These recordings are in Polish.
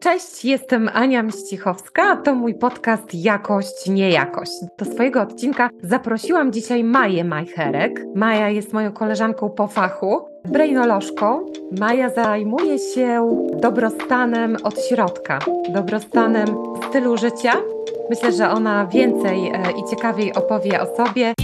Cześć, jestem Ania Mścichowska, a to mój podcast Jakość, Niejakość. Do swojego odcinka zaprosiłam dzisiaj Maję Majcherek. Maja jest moją koleżanką po fachu, brainolożką. Maja zajmuje się dobrostanem od środka, dobrostanem stylu życia. Myślę, że ona więcej e, i ciekawiej opowie o sobie.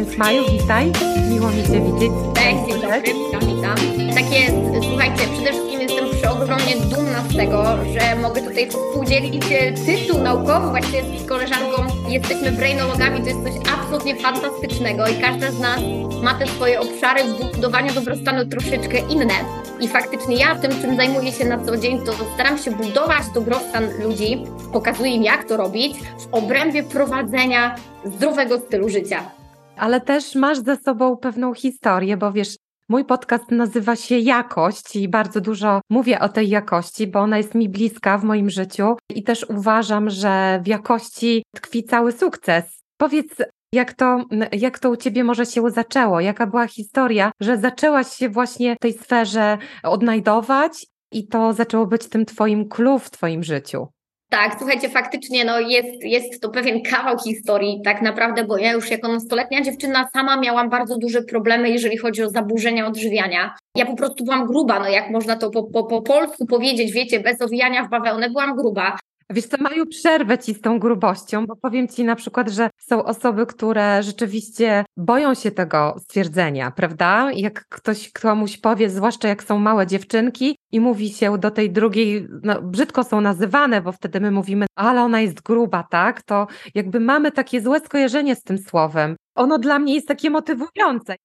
Więc Maju, witaj, miło mi Cię widzieć. Cześć, dzień dobry, witam, witam. Tak jest, słuchajcie, przede wszystkim jestem przeogromnie dumna z tego, że mogę tutaj współdzielić tytuł naukowy właśnie z koleżanką. Jesteśmy brainologami, to jest coś absolutnie fantastycznego i każda z nas ma te swoje obszary w budowaniu dobrostanu troszeczkę inne. I faktycznie ja tym, czym zajmuję się na co dzień, to staram się budować dobrostan ludzi, pokazuję im jak to robić w obrębie prowadzenia zdrowego stylu życia ale też masz ze sobą pewną historię, bo wiesz, mój podcast nazywa się Jakość i bardzo dużo mówię o tej jakości, bo ona jest mi bliska w moim życiu i też uważam, że w jakości tkwi cały sukces. Powiedz, jak to, jak to u Ciebie może się zaczęło? Jaka była historia, że zaczęłaś się właśnie w tej sferze odnajdować i to zaczęło być tym Twoim clue w Twoim życiu? Tak, słuchajcie, faktycznie no jest, jest to pewien kawał historii tak naprawdę, bo ja już jako nastoletnia dziewczyna sama miałam bardzo duże problemy, jeżeli chodzi o zaburzenia odżywiania. Ja po prostu byłam gruba, no jak można to po, po, po polsku powiedzieć, wiecie, bez owijania w bawełnę, byłam gruba. Wiesz co, mają przerwę ci z tą grubością, bo powiem ci na przykład, że są osoby, które rzeczywiście boją się tego stwierdzenia, prawda? Jak ktoś komuś powie, zwłaszcza jak są małe dziewczynki i mówi się do tej drugiej, no, brzydko są nazywane, bo wtedy my mówimy, ale ona jest gruba, tak? To jakby mamy takie złe skojarzenie z tym słowem. Ono dla mnie jest takie motywujące.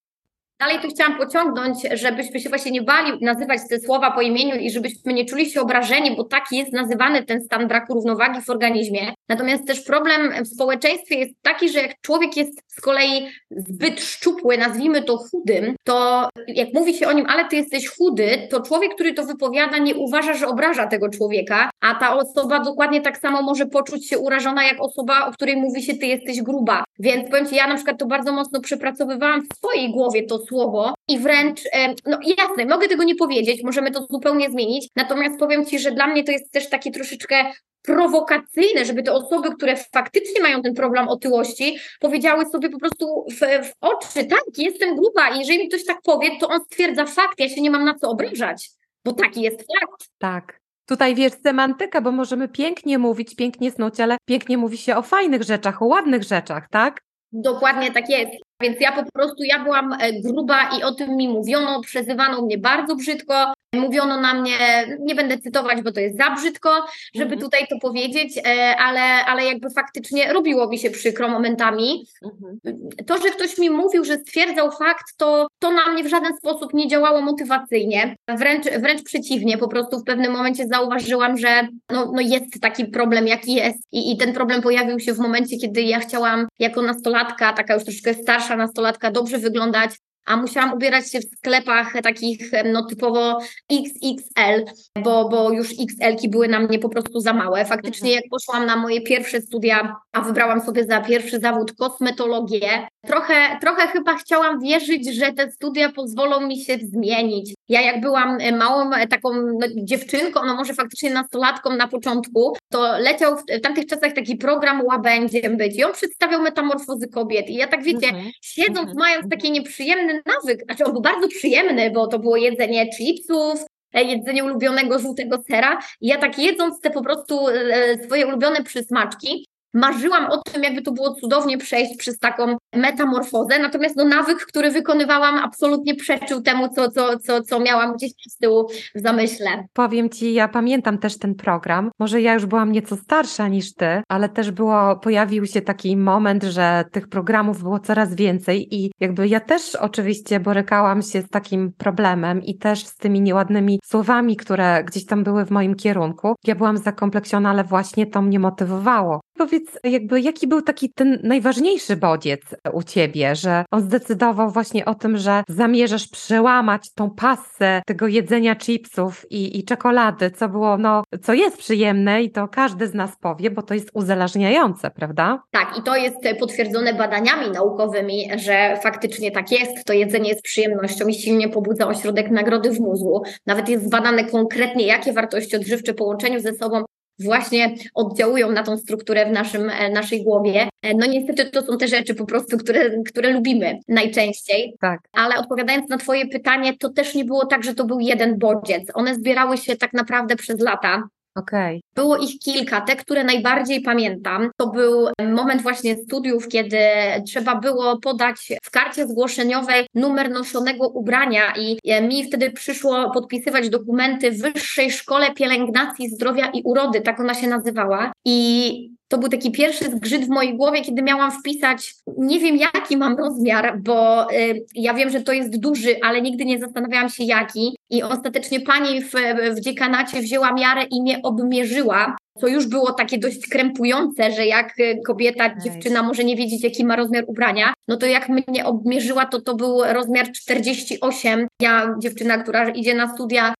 Dalej tu chciałam pociągnąć, żebyśmy się właśnie nie bali nazywać te słowa po imieniu i żebyśmy nie czuli się obrażeni, bo tak jest nazywany ten stan braku równowagi w organizmie. Natomiast też problem w społeczeństwie jest taki, że jak człowiek jest z kolei zbyt szczupły, nazwijmy to chudym, to jak mówi się o nim, ale ty jesteś chudy, to człowiek, który to wypowiada, nie uważa, że obraża tego człowieka, a ta osoba dokładnie tak samo może poczuć się urażona jak osoba, o której mówi się, ty jesteś gruba. Więc powiem Ci, ja na przykład to bardzo mocno przepracowywałam w swojej głowie to słowo i wręcz, no jasne, mogę tego nie powiedzieć, możemy to zupełnie zmienić, natomiast powiem Ci, że dla mnie to jest też takie troszeczkę prowokacyjne, żeby te osoby, które faktycznie mają ten problem otyłości, powiedziały sobie po prostu w, w oczy, tak, jestem gruba i jeżeli mi ktoś tak powie, to on stwierdza fakt, ja się nie mam na co obrażać, bo taki jest fakt. Tak. Tutaj wiesz, semantyka, bo możemy pięknie mówić, pięknie snuć, ale pięknie mówi się o fajnych rzeczach, o ładnych rzeczach, tak? Dokładnie tak jest. Więc ja po prostu, ja byłam e, gruba i o tym mi mówiono, przezywano mnie bardzo brzydko, mówiono na mnie, nie będę cytować, bo to jest za brzydko, żeby mhm. tutaj to powiedzieć, e, ale, ale jakby faktycznie robiło mi się przykro momentami. Mhm. To, że ktoś mi mówił, że stwierdzał fakt, to, to na mnie w żaden sposób nie działało motywacyjnie, wręcz, wręcz przeciwnie, po prostu w pewnym momencie zauważyłam, że no, no jest taki problem, jaki jest I, i ten problem pojawił się w momencie, kiedy ja chciałam jako nastolatka, taka już troszkę starsza nastolatka, dobrze wyglądać, a musiałam ubierać się w sklepach takich no typowo XXL, bo, bo już XL-ki były na mnie po prostu za małe. Faktycznie mhm. jak poszłam na moje pierwsze studia, a wybrałam sobie za pierwszy zawód kosmetologię, trochę, trochę chyba chciałam wierzyć, że te studia pozwolą mi się zmienić. Ja jak byłam małą taką no, dziewczynką, no może faktycznie nastolatką na początku, to leciał w, w tamtych czasach taki program Łabędziem być i on przedstawiał metamorfozy kobiet i ja tak wiecie, mhm. siedząc, mhm. mając takie nieprzyjemne nawyk, znaczy on był bardzo przyjemny, bo to było jedzenie chipsów, e, jedzenie ulubionego żółtego sera. I ja tak jedząc te po prostu e, swoje ulubione przysmaczki, marzyłam o tym, jakby to było cudownie przejść przez taką metamorfozę, natomiast no, nawyk, który wykonywałam, absolutnie przeczył temu, co, co, co, co miałam gdzieś z tyłu w zamyśle. Powiem Ci, ja pamiętam też ten program. Może ja już byłam nieco starsza niż Ty, ale też było, pojawił się taki moment, że tych programów było coraz więcej i jakby ja też oczywiście borykałam się z takim problemem i też z tymi nieładnymi słowami, które gdzieś tam były w moim kierunku. Ja byłam zakompleksiona, ale właśnie to mnie motywowało. Powiedz powiedz, jakby jaki był taki ten najważniejszy bodziec u ciebie, że on zdecydował właśnie o tym, że zamierzasz przełamać tą pasę tego jedzenia chipsów i, i czekolady, co było, no, co jest przyjemne i to każdy z nas powie, bo to jest uzależniające, prawda? Tak, i to jest potwierdzone badaniami naukowymi, że faktycznie tak jest. To jedzenie jest przyjemnością i silnie pobudza ośrodek nagrody w mózgu. Nawet jest zbadane konkretnie, jakie wartości odżywcze połączeniu ze sobą właśnie oddziałują na tą strukturę w naszym, e, naszej głowie. E, no niestety to są te rzeczy po prostu, które, które lubimy najczęściej. Tak. Ale odpowiadając na Twoje pytanie, to też nie było tak, że to był jeden bodziec. One zbierały się tak naprawdę przez lata. Okay. Było ich kilka. Te, które najbardziej pamiętam, to był moment właśnie studiów, kiedy trzeba było podać w karcie zgłoszeniowej numer noszonego ubrania i mi wtedy przyszło podpisywać dokumenty w Wyższej Szkole Pielęgnacji Zdrowia i Urody, tak ona się nazywała. I to był taki pierwszy zgrzyt w mojej głowie, kiedy miałam wpisać, nie wiem jaki mam rozmiar, bo y, ja wiem, że to jest duży, ale nigdy nie zastanawiałam się jaki. I ostatecznie pani w, w dziekanacie wzięła miarę i mnie obmierzyła co już było takie dość krępujące, że jak y, kobieta, dziewczyna może nie wiedzieć, jaki ma rozmiar ubrania, no to jak mnie obmierzyła, to to był rozmiar 48. Ja, dziewczyna, która idzie na studia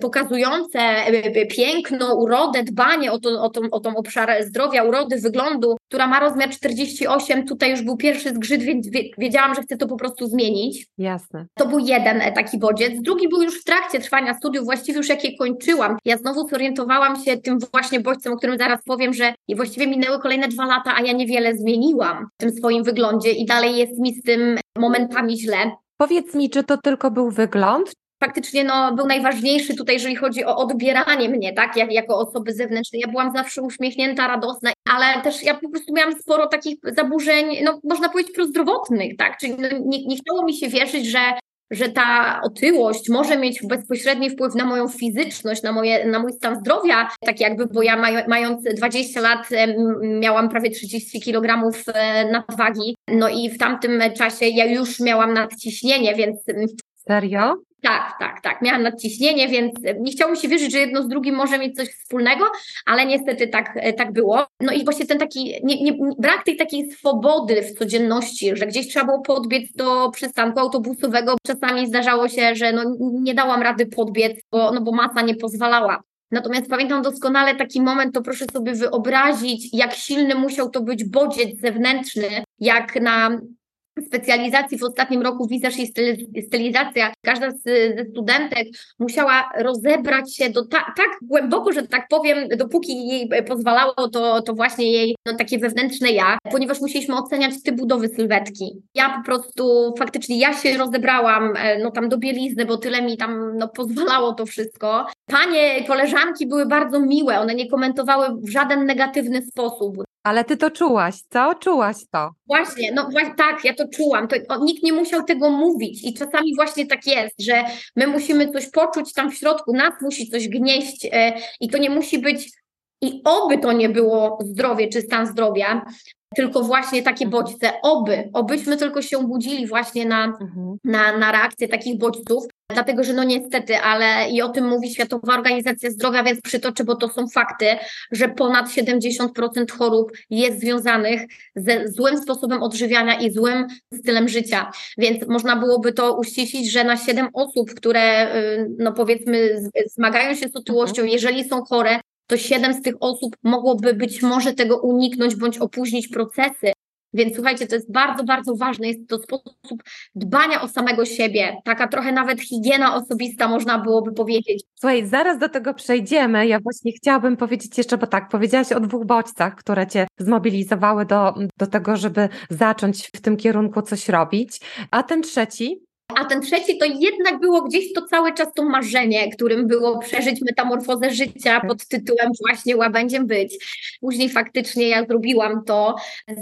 pokazujące piękno, urodę, dbanie o, to, o, tą, o tą obszar zdrowia, urody, wyglądu, która ma rozmiar 48, tutaj już był pierwszy zgrzyt, więc wiedziałam, że chcę to po prostu zmienić. Jasne. To był jeden e, taki bodziec. Drugi był już w trakcie trwania studiów, właściwie już jak je kończyłam. Ja znowu zorientowałam się tym właśnie bodźcem, o którym zaraz powiem, że właściwie minęły kolejne dwa lata, a ja niewiele zmieniłam w tym swoim wyglądzie i dalej jest mi z tym momentami źle. Powiedz mi, czy to tylko był wygląd? Faktycznie no, był najważniejszy tutaj, jeżeli chodzi o odbieranie mnie, tak, jak, jako osoby zewnętrznej. Ja byłam zawsze uśmiechnięta, radosna, ale też ja po prostu miałam sporo takich zaburzeń, no można powiedzieć prozdrowotnych, tak, czyli no, nie, nie chciało mi się wierzyć, że że ta otyłość może mieć bezpośredni wpływ na moją fizyczność, na, moje, na mój stan zdrowia, tak jakby, bo ja maj, mając 20 lat miałam prawie 30 kg e, nadwagi, no i w tamtym czasie ja już miałam nadciśnienie, więc... Serio? Tak, tak, tak. Miałam nadciśnienie, więc nie chciało się wierzyć, że jedno z drugim może mieć coś wspólnego, ale niestety tak, tak było. No i właśnie ten taki, nie, nie, brak tej takiej swobody w codzienności, że gdzieś trzeba było podbiec do przystanku autobusowego. Czasami zdarzało się, że no, nie dałam rady podbiec, bo, no bo masa nie pozwalała. Natomiast pamiętam doskonale taki moment, to proszę sobie wyobrazić, jak silny musiał to być bodziec zewnętrzny, jak na specjalizacji w ostatnim roku wizaż i stylizacja. Każda z, ze studentek musiała rozebrać się do ta, tak głęboko, że tak powiem, dopóki jej pozwalało to, to właśnie jej no, takie wewnętrzne ja, ponieważ musieliśmy oceniać typ budowy sylwetki. Ja po prostu faktycznie ja się rozebrałam e, no tam do bielizny, bo tyle mi tam no, pozwalało to wszystko. Panie, koleżanki były bardzo miłe, one nie komentowały w żaden negatywny sposób. Ale ty to czułaś, co? Czułaś to. Właśnie, no właśnie, tak, ja to czułam. To, o, nikt nie musiał tego mówić i czasami właśnie tak jest, że my musimy coś poczuć tam w środku, nas musi coś gnieść e, i to nie musi być i oby to nie było zdrowie czy stan zdrowia, tylko właśnie takie bodźce, oby, obyśmy tylko się budzili właśnie na, mhm. na, na reakcję takich bodźców, dlatego że no niestety, ale i o tym mówi Światowa Organizacja Zdrowia, więc przytoczę, bo to są fakty, że ponad 70% chorób jest związanych ze złym sposobem odżywiania i złym stylem życia, więc można byłoby to uściślić, że na 7 osób, które y, no powiedzmy zmagają się z otyłością, mhm. jeżeli są chore, to siedem z tych osób mogłoby być może tego uniknąć bądź opóźnić procesy. Więc słuchajcie, to jest bardzo, bardzo ważne. Jest to sposób dbania o samego siebie, taka trochę nawet higiena osobista, można byłoby powiedzieć. Słuchaj, zaraz do tego przejdziemy. Ja właśnie chciałabym powiedzieć jeszcze, bo tak, powiedziałaś o dwóch bodźcach, które cię zmobilizowały do, do tego, żeby zacząć w tym kierunku coś robić. A ten trzeci, a ten trzeci to jednak było gdzieś to cały czas to marzenie, którym było przeżyć metamorfozę życia pod tytułem właśnie łabędziem być. Później faktycznie ja zrobiłam to,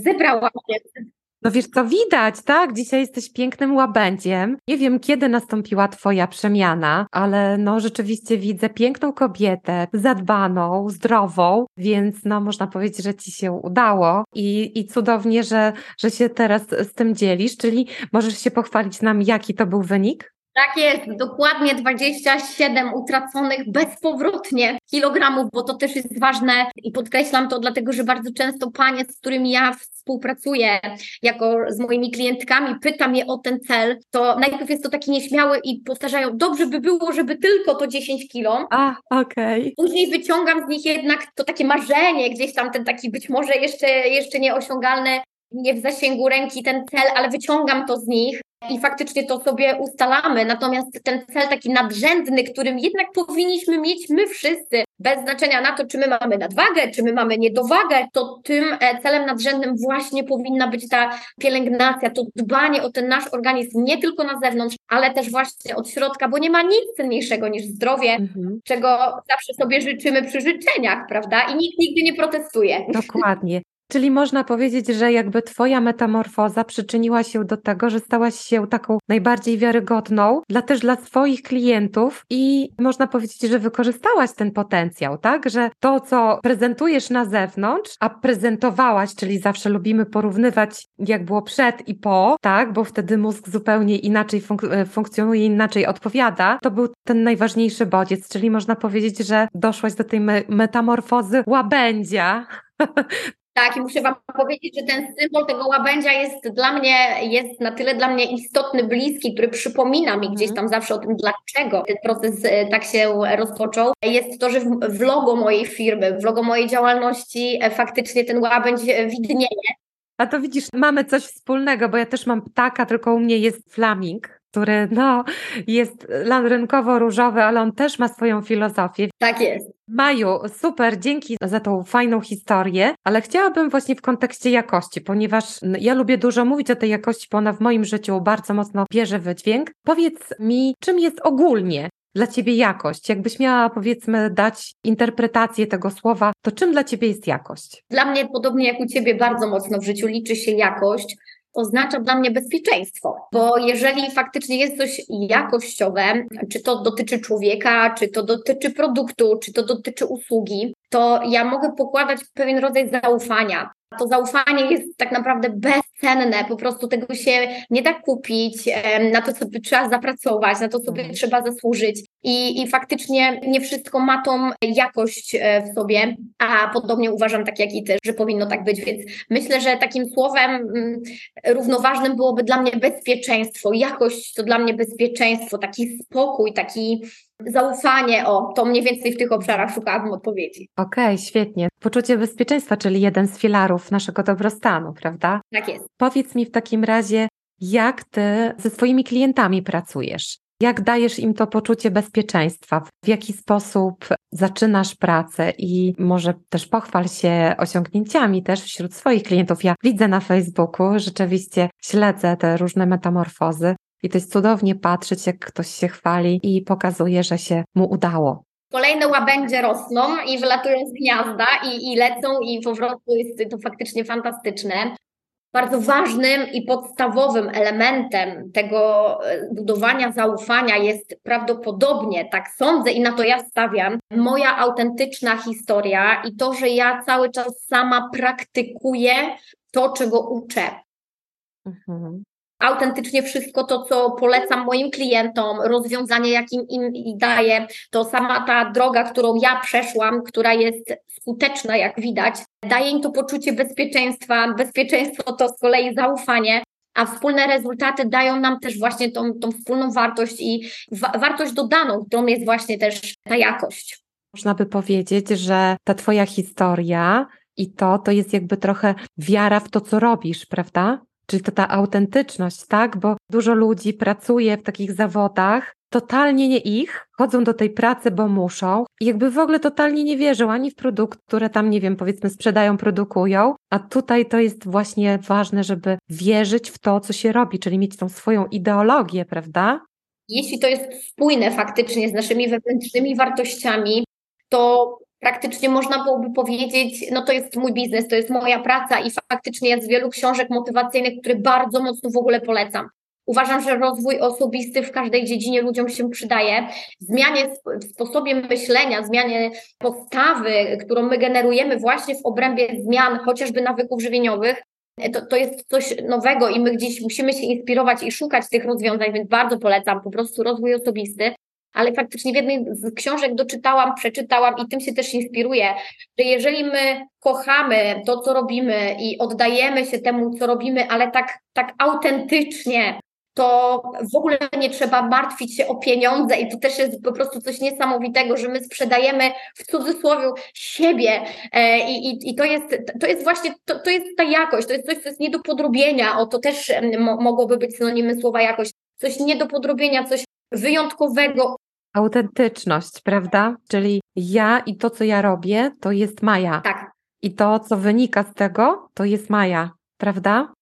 zebrałam się no wiesz, co widać, tak? Dzisiaj jesteś pięknym łabędziem. Nie wiem, kiedy nastąpiła Twoja przemiana, ale no rzeczywiście widzę piękną kobietę, zadbaną, zdrową, więc no można powiedzieć, że Ci się udało i, i cudownie, że, że się teraz z tym dzielisz, czyli możesz się pochwalić nam, jaki to był wynik? Tak jest, dokładnie 27 utraconych bezpowrotnie kilogramów, bo to też jest ważne i podkreślam to dlatego, że bardzo często panie, z którymi ja współpracuję jako z moimi klientkami, pytam je o ten cel, to najpierw jest to taki nieśmiały i powtarzają, dobrze by było, żeby tylko to 10 kilo. A, okej. Okay. Później wyciągam z nich jednak to takie marzenie, gdzieś tam ten taki być może jeszcze, jeszcze nieosiągalny nie w zasięgu ręki ten cel, ale wyciągam to z nich i faktycznie to sobie ustalamy. Natomiast ten cel taki nadrzędny, którym jednak powinniśmy mieć my wszyscy, bez znaczenia na to, czy my mamy nadwagę, czy my mamy niedowagę, to tym e, celem nadrzędnym właśnie powinna być ta pielęgnacja, to dbanie o ten nasz organizm nie tylko na zewnątrz, ale też właśnie od środka, bo nie ma nic cenniejszego niż zdrowie, mhm. czego zawsze sobie życzymy przy życzeniach, prawda? I nikt nigdy nie protestuje. Dokładnie. Czyli można powiedzieć, że jakby Twoja metamorfoza przyczyniła się do tego, że stałaś się taką najbardziej wiarygodną dla też dla swoich klientów i można powiedzieć, że wykorzystałaś ten potencjał, tak? Że to, co prezentujesz na zewnątrz, a prezentowałaś, czyli zawsze lubimy porównywać, jak było przed i po, tak? Bo wtedy mózg zupełnie inaczej funk e, funkcjonuje, inaczej odpowiada. To był ten najważniejszy bodziec, czyli można powiedzieć, że doszłaś do tej me metamorfozy łabędzia, Tak, i muszę Wam powiedzieć, że ten symbol tego łabędzia jest dla mnie, jest na tyle dla mnie istotny, bliski, który przypomina mi gdzieś tam zawsze o tym, dlaczego ten proces e, tak się rozpoczął. Jest to, że w logo mojej firmy, w logo mojej działalności e, faktycznie ten łabędź e, widnieje. A to widzisz, mamy coś wspólnego, bo ja też mam ptaka, tylko u mnie jest flaming który no, jest rynkowo-różowy, ale on też ma swoją filozofię. Tak jest. Maju, super, dzięki za tą fajną historię, ale chciałabym właśnie w kontekście jakości, ponieważ ja lubię dużo mówić o tej jakości, bo ona w moim życiu bardzo mocno bierze wydźwięk. Powiedz mi, czym jest ogólnie dla Ciebie jakość? Jakbyś miała, powiedzmy, dać interpretację tego słowa, to czym dla Ciebie jest jakość? Dla mnie, podobnie jak u Ciebie, bardzo mocno w życiu liczy się jakość oznacza dla mnie bezpieczeństwo, bo jeżeli faktycznie jest coś jakościowe, czy to dotyczy człowieka, czy to dotyczy produktu, czy to dotyczy usługi, to ja mogę pokładać pewien rodzaj zaufania. To zaufanie jest tak naprawdę bezcenne, po prostu tego się nie da kupić, na to sobie trzeba zapracować, na to sobie mhm. trzeba zasłużyć. I, I faktycznie nie wszystko ma tą jakość e, w sobie, a podobnie uważam, tak jak i ty, że powinno tak być. Więc myślę, że takim słowem mm, równoważnym byłoby dla mnie bezpieczeństwo. Jakość to dla mnie bezpieczeństwo, taki spokój, taki zaufanie, o, to mniej więcej w tych obszarach szukałabym odpowiedzi. Okej, okay, świetnie. Poczucie bezpieczeństwa, czyli jeden z filarów naszego dobrostanu, prawda? Tak jest. Powiedz mi w takim razie, jak ty ze swoimi klientami pracujesz? Jak dajesz im to poczucie bezpieczeństwa? W jaki sposób zaczynasz pracę i może też pochwal się osiągnięciami też wśród swoich klientów. Ja widzę na Facebooku, rzeczywiście śledzę te różne metamorfozy i to jest cudownie patrzeć, jak ktoś się chwali i pokazuje, że się mu udało. Kolejne łabędzie rosną i wylatują z gniazda i, i lecą i po prostu jest to faktycznie fantastyczne. Bardzo ważnym i podstawowym elementem tego e, budowania zaufania jest prawdopodobnie, tak sądzę i na to ja stawiam, moja autentyczna historia i to, że ja cały czas sama praktykuję to, czego uczę. Mhm autentycznie wszystko to, co polecam moim klientom, rozwiązanie, jakim im daję, to sama ta droga, którą ja przeszłam, która jest skuteczna, jak widać, daje im to poczucie bezpieczeństwa. Bezpieczeństwo to z kolei zaufanie, a wspólne rezultaty dają nam też właśnie tą, tą wspólną wartość i wa wartość dodaną, którą jest właśnie też ta jakość. Można by powiedzieć, że ta Twoja historia i to, to jest jakby trochę wiara w to, co robisz, prawda? Czyli to ta autentyczność, tak? Bo dużo ludzi pracuje w takich zawodach, totalnie nie ich, chodzą do tej pracy, bo muszą i jakby w ogóle totalnie nie wierzą ani w produkt, które tam, nie wiem, powiedzmy sprzedają, produkują, a tutaj to jest właśnie ważne, żeby wierzyć w to, co się robi, czyli mieć tą swoją ideologię, prawda? Jeśli to jest spójne faktycznie z naszymi wewnętrznymi wartościami, to praktycznie można byłoby powiedzieć, no to jest mój biznes, to jest moja praca i faktycznie jest wielu książek motywacyjnych, które bardzo mocno w ogóle polecam. Uważam, że rozwój osobisty w każdej dziedzinie ludziom się przydaje. Zmianie w sposobie myślenia, zmianie postawy, którą my generujemy właśnie w obrębie zmian chociażby nawyków żywieniowych, to, to jest coś nowego i my gdzieś musimy się inspirować i szukać tych rozwiązań, więc bardzo polecam po prostu rozwój osobisty. Ale faktycznie w jednej z książek doczytałam, przeczytałam i tym się też inspiruję, że jeżeli my kochamy to, co robimy i oddajemy się temu, co robimy, ale tak, tak autentycznie, to w ogóle nie trzeba martwić się o pieniądze i to też jest po prostu coś niesamowitego, że my sprzedajemy w cudzysłowie siebie e, i, i, i to, jest, to jest właśnie, to, to jest ta jakość, to jest coś, co jest nie do podrobienia, o to też mogłoby być synonimy słowa jakość, coś nie do podrobienia, coś wyjątkowego. Autentyczność, prawda? Czyli ja i to, co ja robię, to jest Maja. Tak. I to, co wynika z tego, to jest Maja, prawda?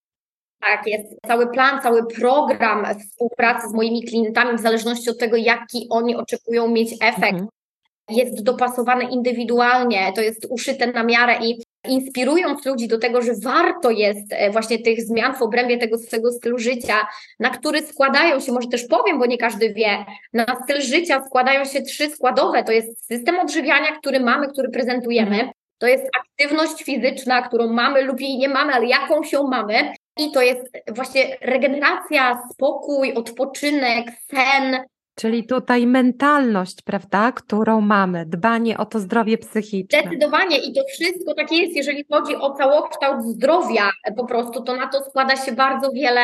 Tak, jest cały plan, cały program współpracy z moimi klientami, w zależności od tego, jaki oni oczekują mieć efekt. Mhm. Jest dopasowany indywidualnie, to jest uszyte na miarę i inspirując ludzi do tego, że warto jest e, właśnie tych zmian w obrębie tego swojego stylu życia, na który składają się, może też powiem, bo nie każdy wie, na styl życia składają się trzy składowe. To jest system odżywiania, który mamy, który prezentujemy. Mhm. To jest aktywność fizyczna, którą mamy lub jej nie mamy, ale jaką się mamy. I to jest właśnie regeneracja, spokój, odpoczynek, sen. Czyli tutaj mentalność, prawda, którą mamy, dbanie o to zdrowie psychiczne. Zdecydowanie i to wszystko takie jest, jeżeli chodzi o całokształt zdrowia, po prostu to na to składa się bardzo wiele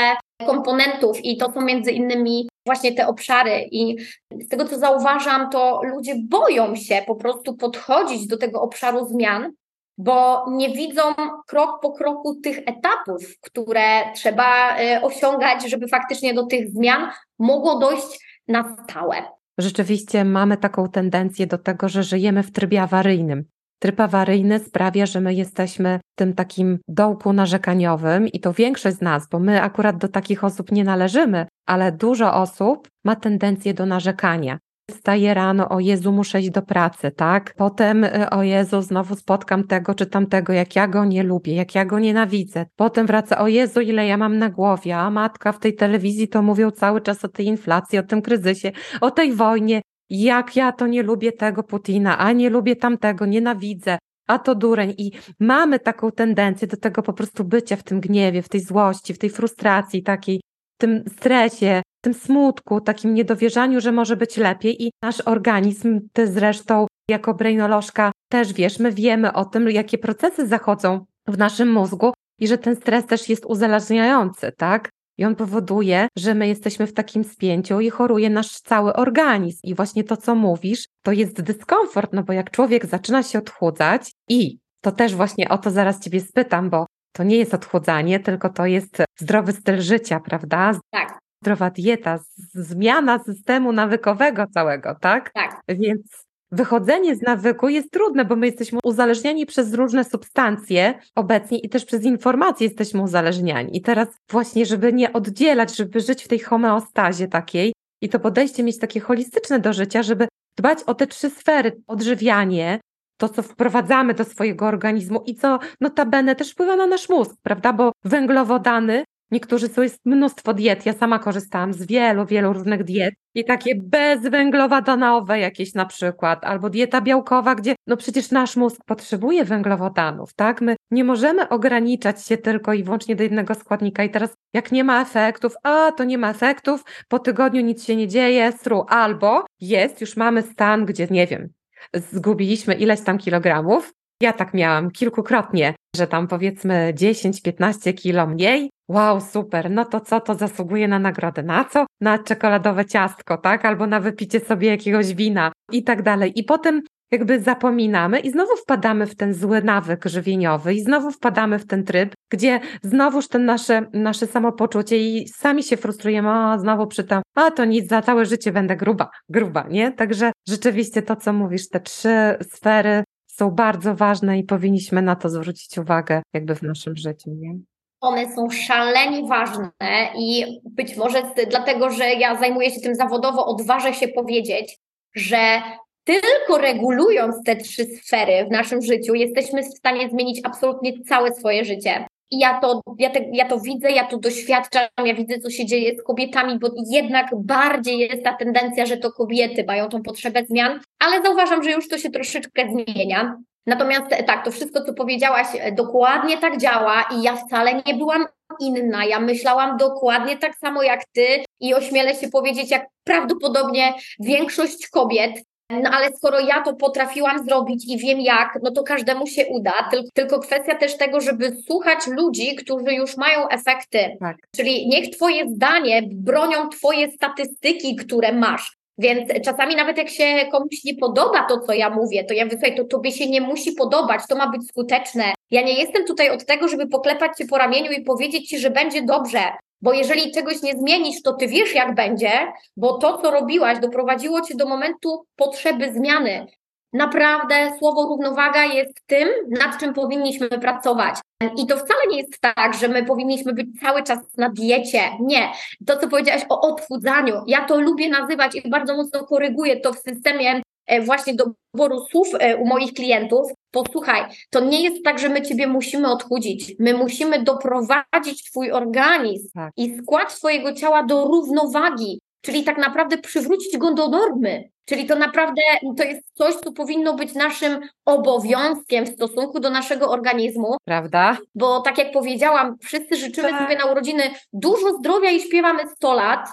komponentów i to są między innymi właśnie te obszary i z tego co zauważam, to ludzie boją się po prostu podchodzić do tego obszaru zmian, bo nie widzą krok po kroku tych etapów, które trzeba e, osiągać, żeby faktycznie do tych zmian mogło dojść na stałe. Rzeczywiście mamy taką tendencję do tego, że żyjemy w trybie awaryjnym. Tryb awaryjny sprawia, że my jesteśmy w tym takim dołku narzekaniowym i to większość z nas, bo my akurat do takich osób nie należymy, ale dużo osób ma tendencję do narzekania. Wstaję rano, o Jezu, muszę iść do pracy, tak? Potem, y, o Jezu, znowu spotkam tego czy tamtego, jak ja go nie lubię, jak ja go nienawidzę. Potem wraca, o Jezu, ile ja mam na głowie, a matka w tej telewizji to mówią cały czas o tej inflacji, o tym kryzysie, o tej wojnie. Jak ja to nie lubię tego Putina, a nie lubię tamtego, nienawidzę a to dureń. I mamy taką tendencję do tego po prostu bycia w tym gniewie, w tej złości, w tej frustracji takiej, w tym stresie, tym smutku, takim niedowierzaniu, że może być lepiej i nasz organizm, ty zresztą jako brainolożka też wiesz, my wiemy o tym, jakie procesy zachodzą w naszym mózgu i że ten stres też jest uzależniający, tak? I on powoduje, że my jesteśmy w takim spięciu i choruje nasz cały organizm. I właśnie to, co mówisz, to jest dyskomfort, no bo jak człowiek zaczyna się odchudzać i to też właśnie o to zaraz Ciebie spytam, bo to nie jest odchudzanie, tylko to jest zdrowy styl życia, prawda? Tak zdrowa dieta, zmiana systemu nawykowego całego, tak? Tak. Więc wychodzenie z nawyku jest trudne, bo my jesteśmy uzależniani przez różne substancje obecnie i też przez informacje jesteśmy uzależniani. I teraz właśnie, żeby nie oddzielać, żeby żyć w tej homeostazie takiej i to podejście mieć takie holistyczne do życia, żeby dbać o te trzy sfery, odżywianie, to, co wprowadzamy do swojego organizmu i co notabene też wpływa na nasz mózg, prawda? Bo węglowodany Niektórzy są, jest mnóstwo diet. Ja sama korzystałam z wielu, wielu różnych diet i takie bezwęglowodanowe jakieś na przykład, albo dieta białkowa, gdzie no przecież nasz mózg potrzebuje węglowodanów, tak? My nie możemy ograniczać się tylko i wyłącznie do jednego składnika i teraz jak nie ma efektów, a to nie ma efektów, po tygodniu nic się nie dzieje, sru, albo jest, już mamy stan, gdzie nie wiem, zgubiliśmy ileś tam kilogramów, ja tak miałam kilkukrotnie, że tam powiedzmy 10-15 kilo mniej. Wow, super, no to co, to zasługuje na nagrodę. Na co? Na czekoladowe ciastko, tak? Albo na wypicie sobie jakiegoś wina i tak dalej. I potem jakby zapominamy i znowu wpadamy w ten zły nawyk żywieniowy i znowu wpadamy w ten tryb, gdzie znowuż ten nasze, nasze samopoczucie i sami się frustrujemy, a znowu przy tym, a to nic, za całe życie będę gruba, gruba, nie? Także rzeczywiście to, co mówisz, te trzy sfery są bardzo ważne i powinniśmy na to zwrócić uwagę jakby w naszym życiu, nie? One są szalenie ważne i być może dlatego, że ja zajmuję się tym zawodowo, odważę się powiedzieć, że tylko regulując te trzy sfery w naszym życiu, jesteśmy w stanie zmienić absolutnie całe swoje życie. Ja to, ja, te, ja to widzę, ja to doświadczam, ja widzę, co się dzieje z kobietami, bo jednak bardziej jest ta tendencja, że to kobiety mają tą potrzebę zmian, ale zauważam, że już to się troszeczkę zmienia. Natomiast tak, to wszystko, co powiedziałaś, dokładnie tak działa i ja wcale nie byłam inna. Ja myślałam dokładnie tak samo jak ty i ośmielę się powiedzieć, jak prawdopodobnie większość kobiet. No ale skoro ja to potrafiłam zrobić i wiem jak, no to każdemu się uda. Tylko, tylko kwestia też tego, żeby słuchać ludzi, którzy już mają efekty. Tak. Czyli niech Twoje zdanie bronią Twoje statystyki, które masz. Więc czasami nawet jak się komuś nie podoba to, co ja mówię, to ja mówię, słuchaj, to tobie się nie musi podobać, to ma być skuteczne. Ja nie jestem tutaj od tego, żeby poklepać cię po ramieniu i powiedzieć ci, że będzie dobrze. Bo jeżeli czegoś nie zmienisz, to ty wiesz, jak będzie, bo to, co robiłaś, doprowadziło cię do momentu potrzeby zmiany. Naprawdę słowo równowaga jest tym, nad czym powinniśmy pracować. I to wcale nie jest tak, że my powinniśmy być cały czas na diecie. Nie. To, co powiedziałaś o odchudzaniu, ja to lubię nazywać i bardzo mocno koryguję to w systemie właśnie doboru słów e, u moich klientów. Posłuchaj, to nie jest tak, że my ciebie musimy odchudzić. My musimy doprowadzić twój organizm tak. i skład swojego ciała do równowagi, czyli tak naprawdę przywrócić go do normy. Czyli to naprawdę to jest coś, co powinno być naszym obowiązkiem w stosunku do naszego organizmu. Prawda? Bo tak jak powiedziałam, wszyscy życzymy tak. sobie na urodziny dużo zdrowia i śpiewamy 100 lat.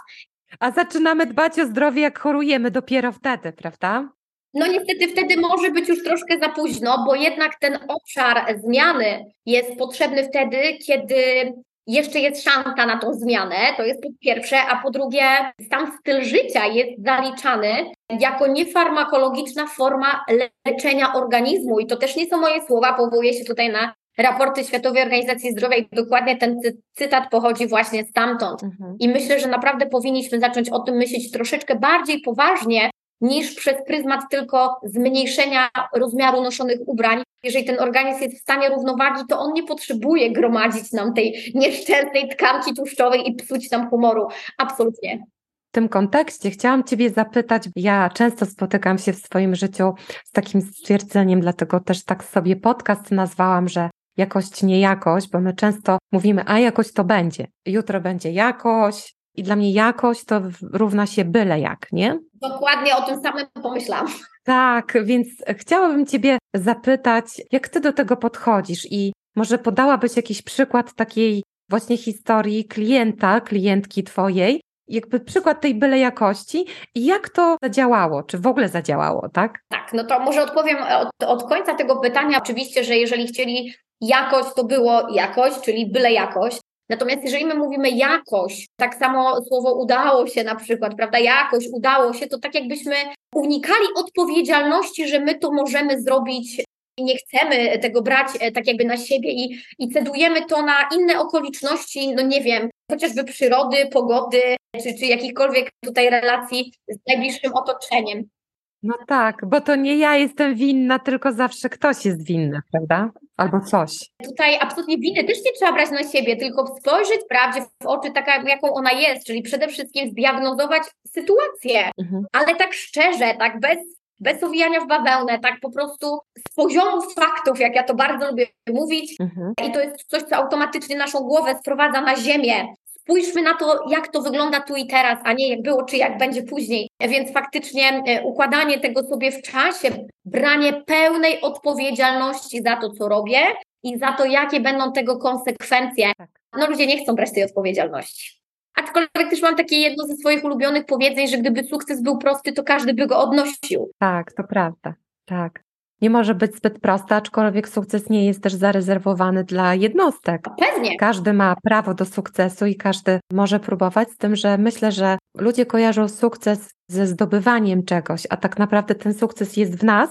A zaczynamy dbać o zdrowie, jak chorujemy dopiero wtedy, prawda? No niestety wtedy może być już troszkę za późno, bo jednak ten obszar zmiany jest potrzebny wtedy, kiedy jeszcze jest szansa na tą zmianę, to jest po pierwsze, a po drugie, sam styl życia jest zaliczany jako niefarmakologiczna forma leczenia organizmu. I to też nie są moje słowa, powołuję się tutaj na raporty Światowej Organizacji Zdrowia i dokładnie ten cytat pochodzi właśnie stamtąd. Mhm. I myślę, że naprawdę powinniśmy zacząć o tym myśleć troszeczkę bardziej poważnie, niż przez pryzmat tylko zmniejszenia rozmiaru noszonych ubrań. Jeżeli ten organizm jest w stanie równowagi, to on nie potrzebuje gromadzić nam tej nieszczęsnej tkanki tłuszczowej i psuć nam humoru. Absolutnie. W tym kontekście chciałam Ciebie zapytać, ja często spotykam się w swoim życiu z takim stwierdzeniem, dlatego też tak sobie podcast nazwałam, że jakość, nie jakość, bo my często mówimy, a jakość to będzie. Jutro będzie jakość, i dla mnie jakość to równa się byle jak, nie? Dokładnie o tym samym pomyślałam. Tak, więc chciałabym Ciebie zapytać, jak Ty do tego podchodzisz i może podałabyś jakiś przykład takiej właśnie historii klienta, klientki Twojej, jakby przykład tej byle jakości i jak to zadziałało, czy w ogóle zadziałało, tak? Tak, no to może odpowiem od, od końca tego pytania. Oczywiście, że jeżeli chcieli jakość, to było jakość, czyli byle jakość. Natomiast jeżeli my mówimy jakość, tak samo słowo udało się na przykład, prawda, jakość, udało się, to tak jakbyśmy unikali odpowiedzialności, że my to możemy zrobić i nie chcemy tego brać e, tak jakby na siebie i, i cedujemy to na inne okoliczności, no nie wiem, chociażby przyrody, pogody, czy, czy jakichkolwiek tutaj relacji z najbliższym otoczeniem. No tak, bo to nie ja jestem winna, tylko zawsze ktoś jest winny, prawda? Albo coś. Tutaj absolutnie winy też nie trzeba brać na siebie, tylko spojrzeć prawdzie w oczy taka, jaką ona jest, czyli przede wszystkim zdiagnozować sytuację, mhm. ale tak szczerze, tak bez, bez owijania w bawełnę, tak po prostu z poziomu faktów, jak ja to bardzo lubię mówić. Mhm. I to jest coś, co automatycznie naszą głowę sprowadza na ziemię spójrzmy na to, jak to wygląda tu i teraz, a nie jak było, czy jak będzie później. Więc faktycznie e, układanie tego sobie w czasie, branie pełnej odpowiedzialności za to, co robię i za to, jakie będą tego konsekwencje. Tak. No ludzie nie chcą brać tej odpowiedzialności. Aczkolwiek też mam takie jedno ze swoich ulubionych powiedzeń, że gdyby sukces był prosty, to każdy by go odnosił. Tak, to prawda. Tak nie może być zbyt prosta, aczkolwiek sukces nie jest też zarezerwowany dla jednostek. Pewnie. Każdy ma prawo do sukcesu i każdy może próbować, z tym, że myślę, że ludzie kojarzą sukces ze zdobywaniem czegoś, a tak naprawdę ten sukces jest w nas,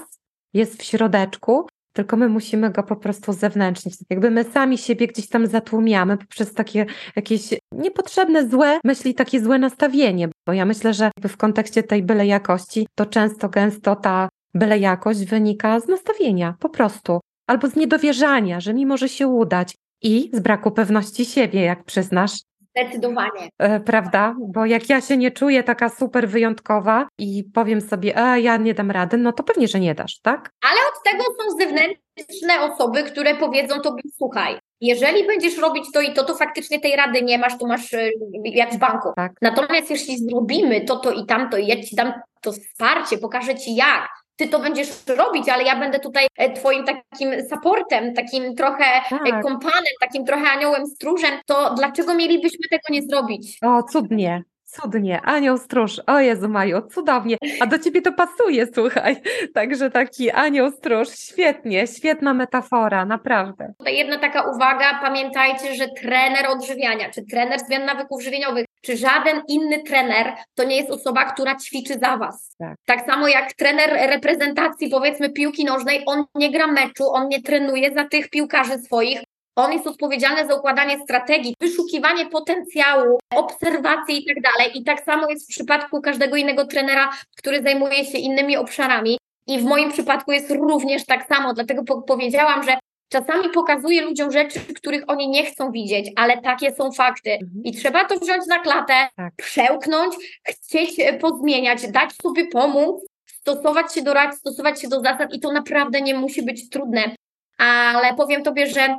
jest w środeczku, tylko my musimy go po prostu zewnętrznić. Jakby my sami siebie gdzieś tam zatłumiamy poprzez takie jakieś niepotrzebne, złe myśli, takie złe nastawienie. Bo ja myślę, że w kontekście tej byle jakości, to często, gęsto ta Byle jakość wynika z nastawienia, po prostu, albo z niedowierzania, że mi może się udać i z braku pewności siebie, jak przyznasz. Zdecydowanie. E, prawda? Bo jak ja się nie czuję taka super wyjątkowa i powiem sobie, a ja nie dam rady, no to pewnie, że nie dasz, tak? Ale od tego są zewnętrzne osoby, które powiedzą tobie, słuchaj, jeżeli będziesz robić to i to, to faktycznie tej rady nie masz, to masz e, jak w banku. Tak. Natomiast jeśli zrobimy to, to i tamto i ja ci dam to wsparcie, pokażę ci jak, ty to będziesz robić, ale ja będę tutaj e, twoim takim supportem, takim trochę e, tak. kompanem, takim trochę aniołem stróżem, to dlaczego mielibyśmy tego nie zrobić? O, cudnie. Cudnie, anioł stróż, o Jezu Maju, cudownie, a do Ciebie to pasuje, słuchaj, także taki anioł stróż, świetnie, świetna metafora, naprawdę. Tutaj jedna taka uwaga, pamiętajcie, że trener odżywiania, czy trener zmian nawyków żywieniowych, czy żaden inny trener to nie jest osoba, która ćwiczy za Was. Tak. tak samo jak trener reprezentacji, powiedzmy piłki nożnej, on nie gra meczu, on nie trenuje za tych piłkarzy swoich, on jest odpowiedzialny za układanie strategii, wyszukiwanie potencjału, obserwacje i tak dalej. I tak samo jest w przypadku każdego innego trenera, który zajmuje się innymi obszarami. I w moim przypadku jest również tak samo, dlatego po powiedziałam, że czasami pokazuję ludziom rzeczy, których oni nie chcą widzieć, ale takie są fakty. Mhm. I trzeba to wziąć na klatę, tak. przełknąć, chcieć e, pozmieniać, dać sobie pomóc, stosować się do rad, stosować się do zasad i to naprawdę nie musi być trudne. Ale powiem Tobie, że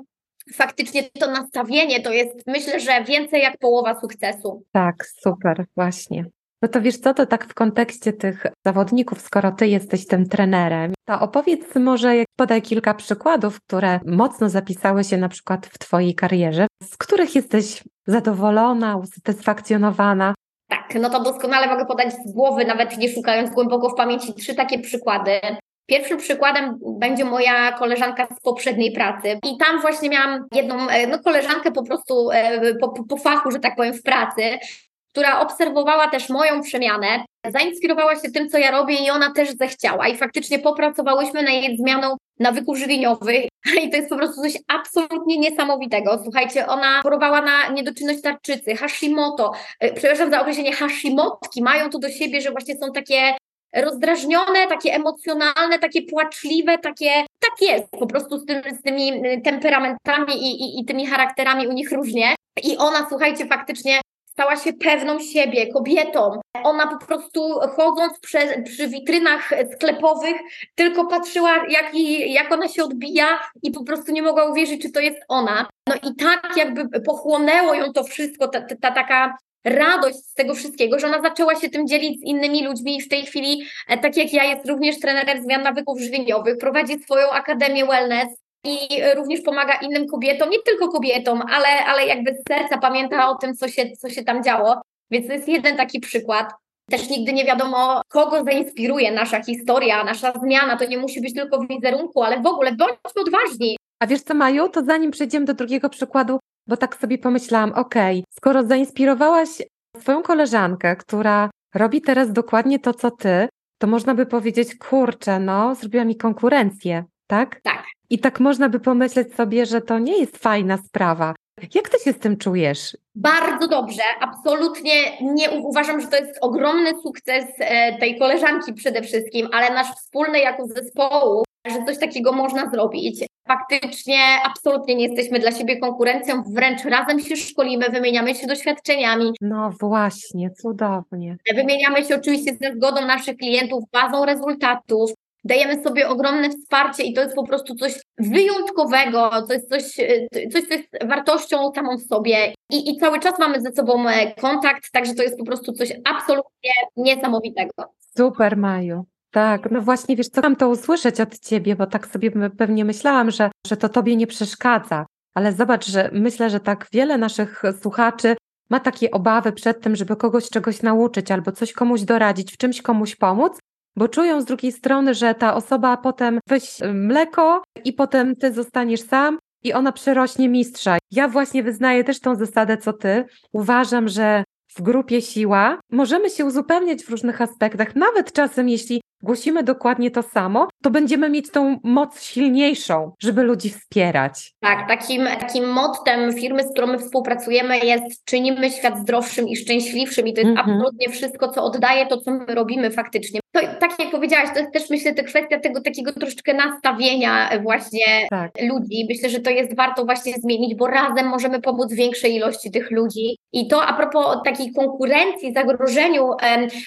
faktycznie to nastawienie to jest, myślę, że więcej jak połowa sukcesu. Tak, super, właśnie. No to wiesz co, to tak w kontekście tych zawodników, skoro ty jesteś tym trenerem, to opowiedz może, jak podaj kilka przykładów, które mocno zapisały się na przykład w twojej karierze, z których jesteś zadowolona, usatysfakcjonowana. Tak, no to doskonale mogę podać z głowy, nawet nie szukając głęboko w pamięci, trzy takie przykłady. Pierwszym przykładem będzie moja koleżanka z poprzedniej pracy. I tam właśnie miałam jedną e, no, koleżankę po prostu e, po, po fachu, że tak powiem, w pracy, która obserwowała też moją przemianę, zainspirowała się tym, co ja robię i ona też zechciała. I faktycznie popracowałyśmy nad jej zmianą nawyków żywieniowych i to jest po prostu coś absolutnie niesamowitego. Słuchajcie, ona chorowała na niedoczynność tarczycy, Hashimoto, e, przepraszam za określenie Hashimotki, mają to do siebie, że właśnie są takie rozdrażnione, takie emocjonalne, takie płaczliwe, takie, tak jest po prostu z, tym, z tymi y, temperamentami i, i, i tymi charakterami u nich różnie. I ona, słuchajcie, faktycznie stała się pewną siebie, kobietą. Ona po prostu chodząc przy, przy witrynach sklepowych, tylko patrzyła, jak, jak ona się odbija i po prostu nie mogła uwierzyć, czy to jest ona. No i tak jakby pochłonęło ją to wszystko, ta, ta, ta taka radość z tego wszystkiego, że ona zaczęła się tym dzielić z innymi ludźmi i w tej chwili, e, tak jak ja, jest również trenerem zmian nawyków żywieniowych, prowadzi swoją akademię wellness i również pomaga innym kobietom, nie tylko kobietom, ale, ale jakby z serca pamięta o tym, co się, co się tam działo. Więc to jest jeden taki przykład. Też nigdy nie wiadomo, kogo zainspiruje nasza historia, nasza zmiana. To nie musi być tylko w wizerunku, ale w ogóle bądźmy odważni. A wiesz co, Maju, to zanim przejdziemy do drugiego przykładu, bo tak sobie pomyślałam, okej, okay, skoro zainspirowałaś swoją koleżankę, która robi teraz dokładnie to, co ty, to można by powiedzieć, kurczę, no, zrobiła mi konkurencję, tak? Tak. I tak można by pomyśleć sobie, że to nie jest fajna sprawa. Jak ty się z tym czujesz? Bardzo dobrze, absolutnie nie uważam, że to jest ogromny sukces e, tej koleżanki przede wszystkim, ale nasz wspólny jako zespołu, że coś takiego można zrobić. Faktycznie absolutnie nie jesteśmy dla siebie konkurencją, wręcz razem się szkolimy, wymieniamy się doświadczeniami. No właśnie, cudownie. Wymieniamy się oczywiście ze zgodą naszych klientów, bazą rezultatów, dajemy sobie ogromne wsparcie i to jest po prostu coś wyjątkowego, to jest coś, coś co jest wartością samą w sobie I, i cały czas mamy ze sobą e, kontakt, także to jest po prostu coś absolutnie niesamowitego. Super, Maju. Tak, no właśnie, wiesz, co mam to usłyszeć od ciebie, bo tak sobie pewnie myślałam, że, że to tobie nie przeszkadza, ale zobacz, że myślę, że tak wiele naszych słuchaczy ma takie obawy przed tym, żeby kogoś czegoś nauczyć albo coś komuś doradzić, w czymś komuś pomóc, bo czują z drugiej strony, że ta osoba potem weź mleko i potem ty zostaniesz sam i ona przerośnie mistrza. Ja właśnie wyznaję też tą zasadę, co ty. Uważam, że w grupie siła możemy się uzupełniać w różnych aspektach, nawet czasem jeśli głosimy dokładnie to samo, to będziemy mieć tą moc silniejszą, żeby ludzi wspierać. Tak, takim, takim mottem firmy, z którą my współpracujemy jest czynimy świat zdrowszym i szczęśliwszym i to jest mm -hmm. absolutnie wszystko, co oddaje to, co my robimy faktycznie. To, tak jak powiedziałaś, to jest też myślę, to kwestia tego takiego troszeczkę nastawienia właśnie tak. ludzi. Myślę, że to jest warto właśnie zmienić, bo razem możemy pomóc większej ilości tych ludzi. I to a propos takiej konkurencji, zagrożeniu,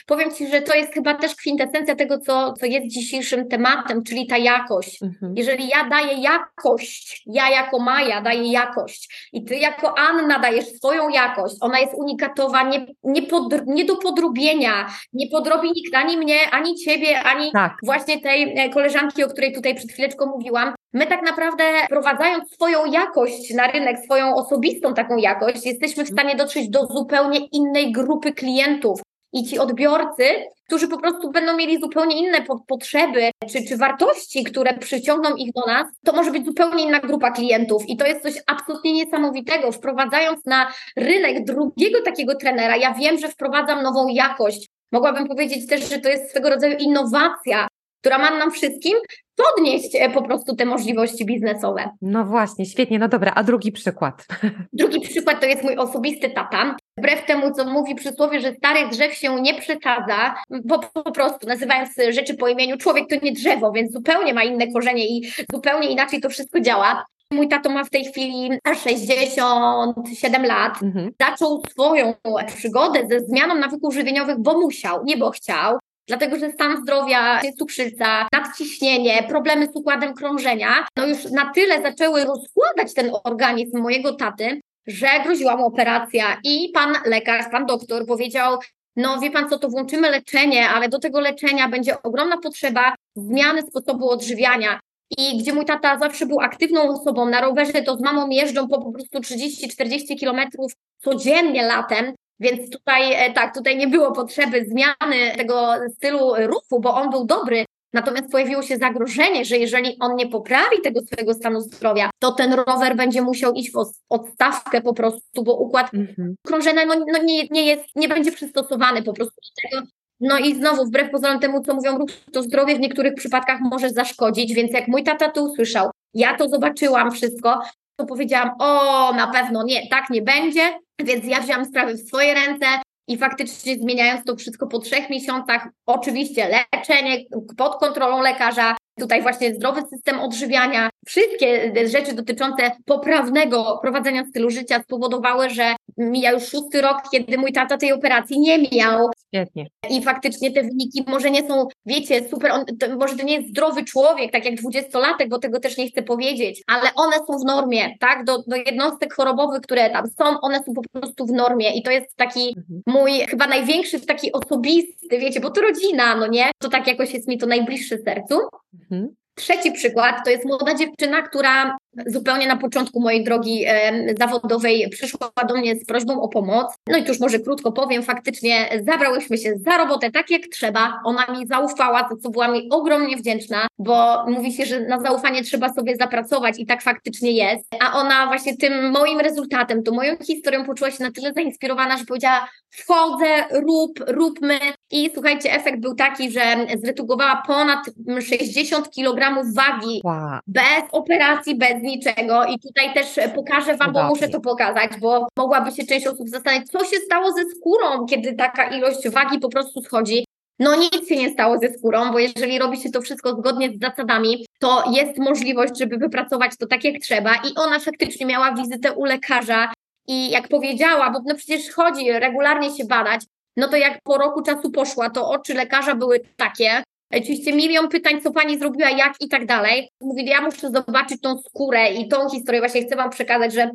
powiem Ci, że to jest chyba też kwintesencja tego, co, co jest dzisiejszym tematem, czyli ta jakość. Mhm. Jeżeli ja daję jakość, ja jako Maja daję jakość i ty jako Anna dajesz swoją jakość, ona jest unikatowa, nie, nie, pod, nie do podrobienia, nie podrobi nikt ani mnie, ani ciebie, ani tak. właśnie tej e, koleżanki, o której tutaj przed chwileczką mówiłam. My tak naprawdę wprowadzając swoją jakość na rynek, swoją osobistą taką jakość, jesteśmy w stanie dotrzeć do zupełnie innej grupy klientów. I ci odbiorcy, którzy po prostu będą mieli zupełnie inne po potrzeby czy, czy wartości, które przyciągną ich do nas, to może być zupełnie inna grupa klientów. I to jest coś absolutnie niesamowitego. Wprowadzając na rynek drugiego takiego trenera, ja wiem, że wprowadzam nową jakość. Mogłabym powiedzieć też, że to jest swego rodzaju innowacja, która ma nam wszystkim podnieść e, po prostu te możliwości biznesowe. No właśnie, świetnie. No dobra, a drugi przykład? Drugi przykład to jest mój osobisty tata. Wbrew temu, co mówi przysłowie, że starych drzew się nie przesadza, bo po prostu nazywając rzeczy po imieniu, człowiek to nie drzewo, więc zupełnie ma inne korzenie i zupełnie inaczej to wszystko działa. Mój tato ma w tej chwili 67 lat. Mhm. Zaczął swoją przygodę ze zmianą nawyków żywieniowych, bo musiał, nie bo chciał dlatego że stan zdrowia, cukrzyca, nadciśnienie, problemy z układem krążenia, no już na tyle zaczęły rozkładać ten organizm mojego taty, że groziła mu operacja i pan lekarz, pan doktor powiedział, no wie pan co, to włączymy leczenie, ale do tego leczenia będzie ogromna potrzeba zmiany sposobu odżywiania. I gdzie mój tata zawsze był aktywną osobą, na rowerze to z mamą jeżdżą po po prostu 30-40 kilometrów codziennie latem, więc tutaj e, tak, tutaj nie było potrzeby zmiany tego stylu ruchu, bo on był dobry. Natomiast pojawiło się zagrożenie, że jeżeli on nie poprawi tego swojego stanu zdrowia, to ten rower będzie musiał iść w odstawkę po prostu, bo układ mhm. krążenia no, no nie, nie, jest, nie będzie przystosowany po prostu do tego. No i znowu, wbrew pozorom temu, co mówią, ruch to zdrowie w niektórych przypadkach może zaszkodzić, więc jak mój tata to usłyszał, ja to zobaczyłam wszystko, to powiedziałam, o, na pewno nie, tak nie będzie, więc ja wzięłam sprawę w swoje ręce i faktycznie zmieniając to wszystko po trzech miesiącach, oczywiście leczenie pod kontrolą lekarza, tutaj właśnie zdrowy system odżywiania, wszystkie rzeczy dotyczące poprawnego prowadzenia stylu życia spowodowały, że mija już szósty rok, kiedy mój tata tej operacji nie miał. Świetnie. I faktycznie te wyniki może nie są, wiecie, super, on, to, może to nie jest zdrowy człowiek, tak jak dwudziestolatek, bo tego też nie chcę powiedzieć, ale one są w normie, tak? Do, do jednostek chorobowych, które tam są, one są po prostu w normie i to jest taki mhm. mój chyba największy, taki osobisty, wiecie, bo to rodzina, no nie? To tak jakoś jest mi to najbliższe sercu. Mhm. Trzeci przykład to jest młoda dziewczyna, która zupełnie na początku mojej drogi e, zawodowej przyszła do mnie z prośbą o pomoc. No i już może krótko powiem, faktycznie zabrałyśmy się za robotę tak jak trzeba. Ona mi zaufała, za co była mi ogromnie wdzięczna, bo mówi się, że na zaufanie trzeba sobie zapracować i tak faktycznie jest. A ona właśnie tym moim rezultatem, tą moją historią poczuła się na tyle zainspirowana, że powiedziała wchodzę, rób, róbmy. I słuchajcie, efekt był taki, że zredukowała ponad 60 kg wagi wow. bez operacji, bez niczego i tutaj też pokażę Wam, bo muszę to pokazać, bo mogłaby się część osób zastanawiać, co się stało ze skórą, kiedy taka ilość wagi po prostu schodzi. No nic się nie stało ze skórą, bo jeżeli robi się to wszystko zgodnie z zasadami, to jest możliwość, żeby wypracować to tak jak trzeba i ona faktycznie miała wizytę u lekarza i jak powiedziała, bo no przecież chodzi regularnie się badać, no to jak po roku czasu poszła, to oczy lekarza były takie, Oczywiście milion pytań, co pani zrobiła, jak i tak dalej. Mówi, ja muszę zobaczyć tą skórę i tą historię. Właśnie chcę wam przekazać, że,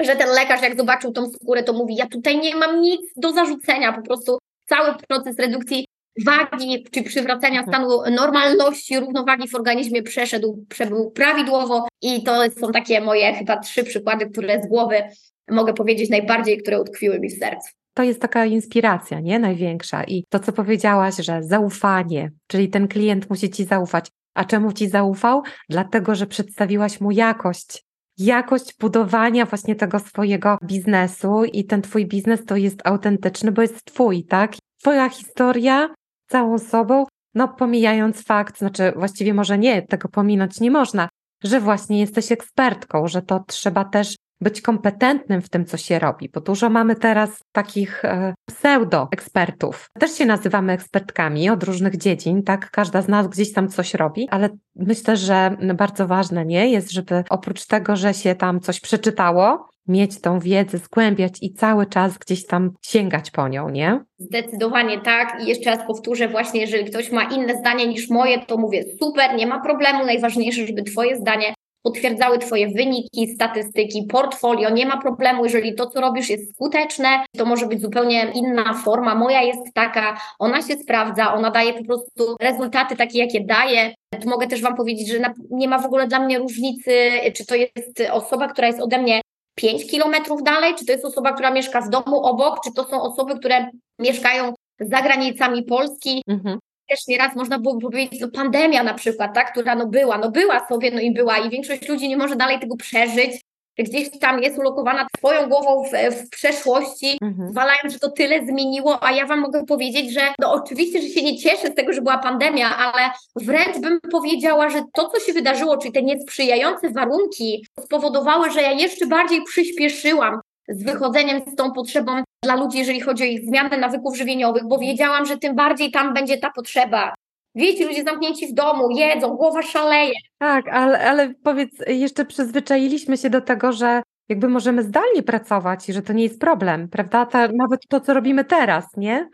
że ten lekarz, jak zobaczył tą skórę, to mówi, ja tutaj nie mam nic do zarzucenia. Po prostu cały proces redukcji wagi, czy przywracania mhm. stanu normalności, równowagi w organizmie przeszedł, przebył prawidłowo i to są takie moje chyba trzy przykłady, które z głowy mogę powiedzieć najbardziej, które utkwiły mi w sercu to jest taka inspiracja, nie? Największa. I to, co powiedziałaś, że zaufanie, czyli ten klient musi ci zaufać. A czemu ci zaufał? Dlatego, że przedstawiłaś mu jakość. Jakość budowania właśnie tego swojego biznesu i ten twój biznes to jest autentyczny, bo jest twój, tak? Twoja historia całą sobą, no pomijając fakt, znaczy właściwie może nie, tego pominąć nie można, że właśnie jesteś ekspertką, że to trzeba też być kompetentnym w tym, co się robi, bo dużo mamy teraz takich e, pseudo-ekspertów. Też się nazywamy ekspertkami od różnych dziedzin, tak? Każda z nas gdzieś tam coś robi, ale myślę, że bardzo ważne nie jest, żeby oprócz tego, że się tam coś przeczytało, mieć tą wiedzę, zgłębiać i cały czas gdzieś tam sięgać po nią, nie? Zdecydowanie tak. I jeszcze raz powtórzę, właśnie jeżeli ktoś ma inne zdanie niż moje, to mówię super, nie ma problemu. Najważniejsze, żeby Twoje zdanie potwierdzały Twoje wyniki, statystyki, portfolio. Nie ma problemu, jeżeli to, co robisz, jest skuteczne, to może być zupełnie inna forma. Moja jest taka, ona się sprawdza, ona daje po prostu rezultaty takie, jakie daje. Tu mogę też Wam powiedzieć, że nie ma w ogóle dla mnie różnicy, czy to jest osoba, która jest ode mnie 5 kilometrów dalej, czy to jest osoba, która mieszka w domu obok, czy to są osoby, które mieszkają za granicami Polski. Mhm. Też nieraz można było powiedzieć, no pandemia na przykład, tak, która no była, no była sobie, no i była i większość ludzi nie może dalej tego przeżyć, gdzieś tam jest ulokowana twoją głową w, w przeszłości, mhm. zwalając, że to tyle zmieniło, a ja wam mogę powiedzieć, że no oczywiście, że się nie cieszę z tego, że była pandemia, ale wręcz bym powiedziała, że to, co się wydarzyło, czyli te niesprzyjające warunki spowodowały, że ja jeszcze bardziej przyspieszyłam z wychodzeniem z tą potrzebą dla ludzi, jeżeli chodzi o ich zmianę nawyków żywieniowych, bo wiedziałam, że tym bardziej tam będzie ta potrzeba. Wiecie, ludzie zamknięci w domu, jedzą, głowa szaleje. Tak, ale, ale powiedz, jeszcze przyzwyczailiśmy się do tego, że jakby możemy zdalnie pracować i że to nie jest problem, prawda? Ta, nawet to, co robimy teraz, nie?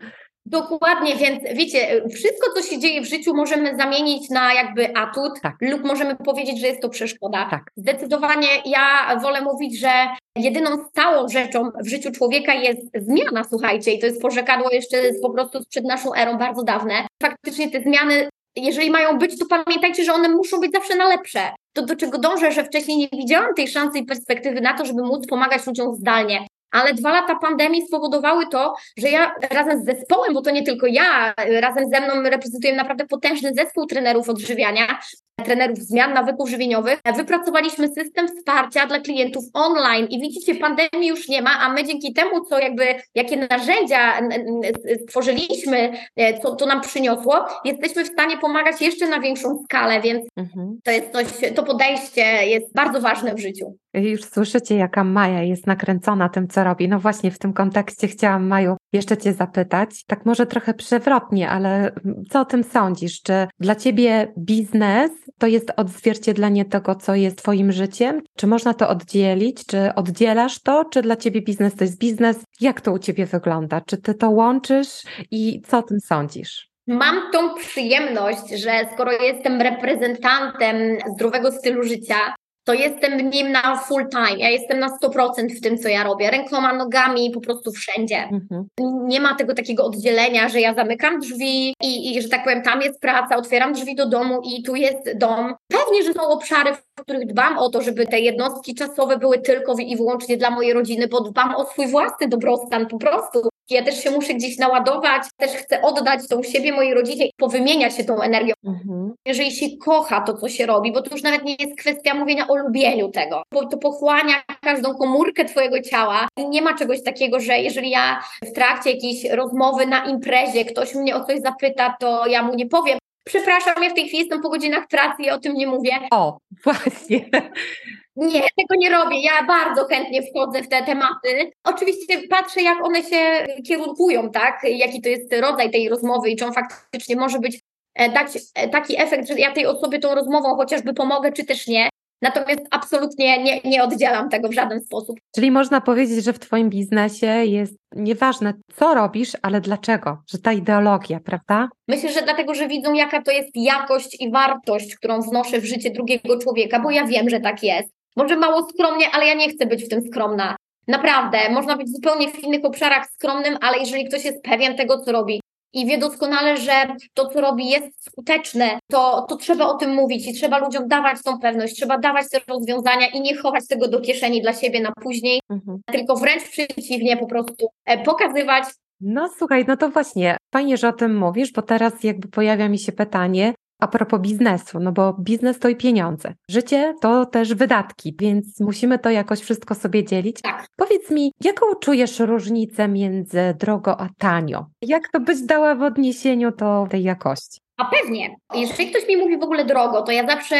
Dokładnie, więc wiecie, wszystko, co się dzieje w życiu, możemy zamienić na jakby atut, tak. lub możemy powiedzieć, że jest to przeszkoda. Tak. Zdecydowanie ja wolę mówić, że jedyną stałą rzeczą w życiu człowieka jest zmiana, słuchajcie, i to jest porzekadło jeszcze po prostu przed naszą erą bardzo dawne. Faktycznie te zmiany jeżeli mają być, to pamiętajcie, że one muszą być zawsze na lepsze. To, do czego dążę, że wcześniej nie widziałam tej szansy i perspektywy na to, żeby móc pomagać ludziom zdalnie ale dwa lata pandemii spowodowały to, że ja razem z zespołem, bo to nie tylko ja, razem ze mną reprezentuję naprawdę potężny zespół trenerów odżywiania, trenerów zmian nawyków żywieniowych, wypracowaliśmy system wsparcia dla klientów online i widzicie, pandemii już nie ma, a my dzięki temu, co jakby, jakie narzędzia stworzyliśmy, e, co to nam przyniosło, jesteśmy w stanie pomagać jeszcze na większą skalę, więc mhm. to jest coś, to podejście jest bardzo ważne w życiu. Już słyszycie, jaka Maja jest nakręcona tym, co robi. No właśnie w tym kontekście chciałam, Maju, jeszcze Cię zapytać, tak może trochę przewrotnie, ale co o tym sądzisz? Czy dla Ciebie biznes to jest odzwierciedlenie tego, co jest Twoim życiem? Czy można to oddzielić? Czy oddzielasz to? Czy dla Ciebie biznes to jest biznes? Jak to u Ciebie wygląda? Czy Ty to łączysz i co o tym sądzisz? Mam tą przyjemność, że skoro jestem reprezentantem zdrowego stylu życia, to jestem nim na full time. Ja jestem na 100% w tym, co ja robię. Rękoma, nogami, po prostu wszędzie. Mhm. Nie ma tego takiego oddzielenia, że ja zamykam drzwi i, i, że tak powiem, tam jest praca, otwieram drzwi do domu i tu jest dom. Pewnie, że są obszary, w których dbam o to, żeby te jednostki czasowe były tylko i wyłącznie dla mojej rodziny, bo dbam o swój własny dobrostan po prostu. Ja też się muszę gdzieś naładować, też chcę oddać tą siebie mojej rodzinie i powymieniać się tą energią. Mhm. Jeżeli się kocha to, co się robi, bo to już nawet nie jest kwestia mówienia o lubieniu tego, bo to pochłania każdą komórkę Twojego ciała i nie ma czegoś takiego, że jeżeli ja w trakcie jakiejś rozmowy na imprezie ktoś mnie o coś zapyta, to ja mu nie powiem, Przepraszam, ja w tej chwili jestem po godzinach pracy i o tym nie mówię. O, właśnie. Nie, tego nie robię. Ja bardzo chętnie wchodzę w te tematy. Oczywiście patrzę, jak one się kierunkują, tak? Jaki to jest rodzaj tej rozmowy i czy on faktycznie może być e, dać e, taki efekt, że ja tej osobie tą rozmową chociażby pomogę, czy też nie. Natomiast absolutnie nie, nie oddzielam tego w żaden sposób. Czyli można powiedzieć, że w Twoim biznesie jest nieważne, co robisz, ale dlaczego, że ta ideologia, prawda? Myślę, że dlatego, że widzą, jaka to jest jakość i wartość, którą wnoszę w życie drugiego człowieka, bo ja wiem, że tak jest. Może mało skromnie, ale ja nie chcę być w tym skromna. Naprawdę, można być zupełnie w innych obszarach skromnym, ale jeżeli ktoś jest pewien tego, co robi, i wie doskonale, że to, co robi, jest skuteczne, to, to trzeba o tym mówić i trzeba ludziom dawać tą pewność, trzeba dawać te rozwiązania i nie chować tego do kieszeni dla siebie na później, mhm. tylko wręcz przeciwnie, po prostu e, pokazywać. No słuchaj, no to właśnie, fajnie, że o tym mówisz, bo teraz jakby pojawia mi się pytanie, a propos biznesu, no bo biznes to i pieniądze. Życie to też wydatki, więc musimy to jakoś wszystko sobie dzielić. Tak. Powiedz mi, jaką czujesz różnicę między drogo a tanio? Jak to być dała w odniesieniu do tej jakości? A pewnie. Jeżeli ktoś mi mówi w ogóle drogo, to ja zawsze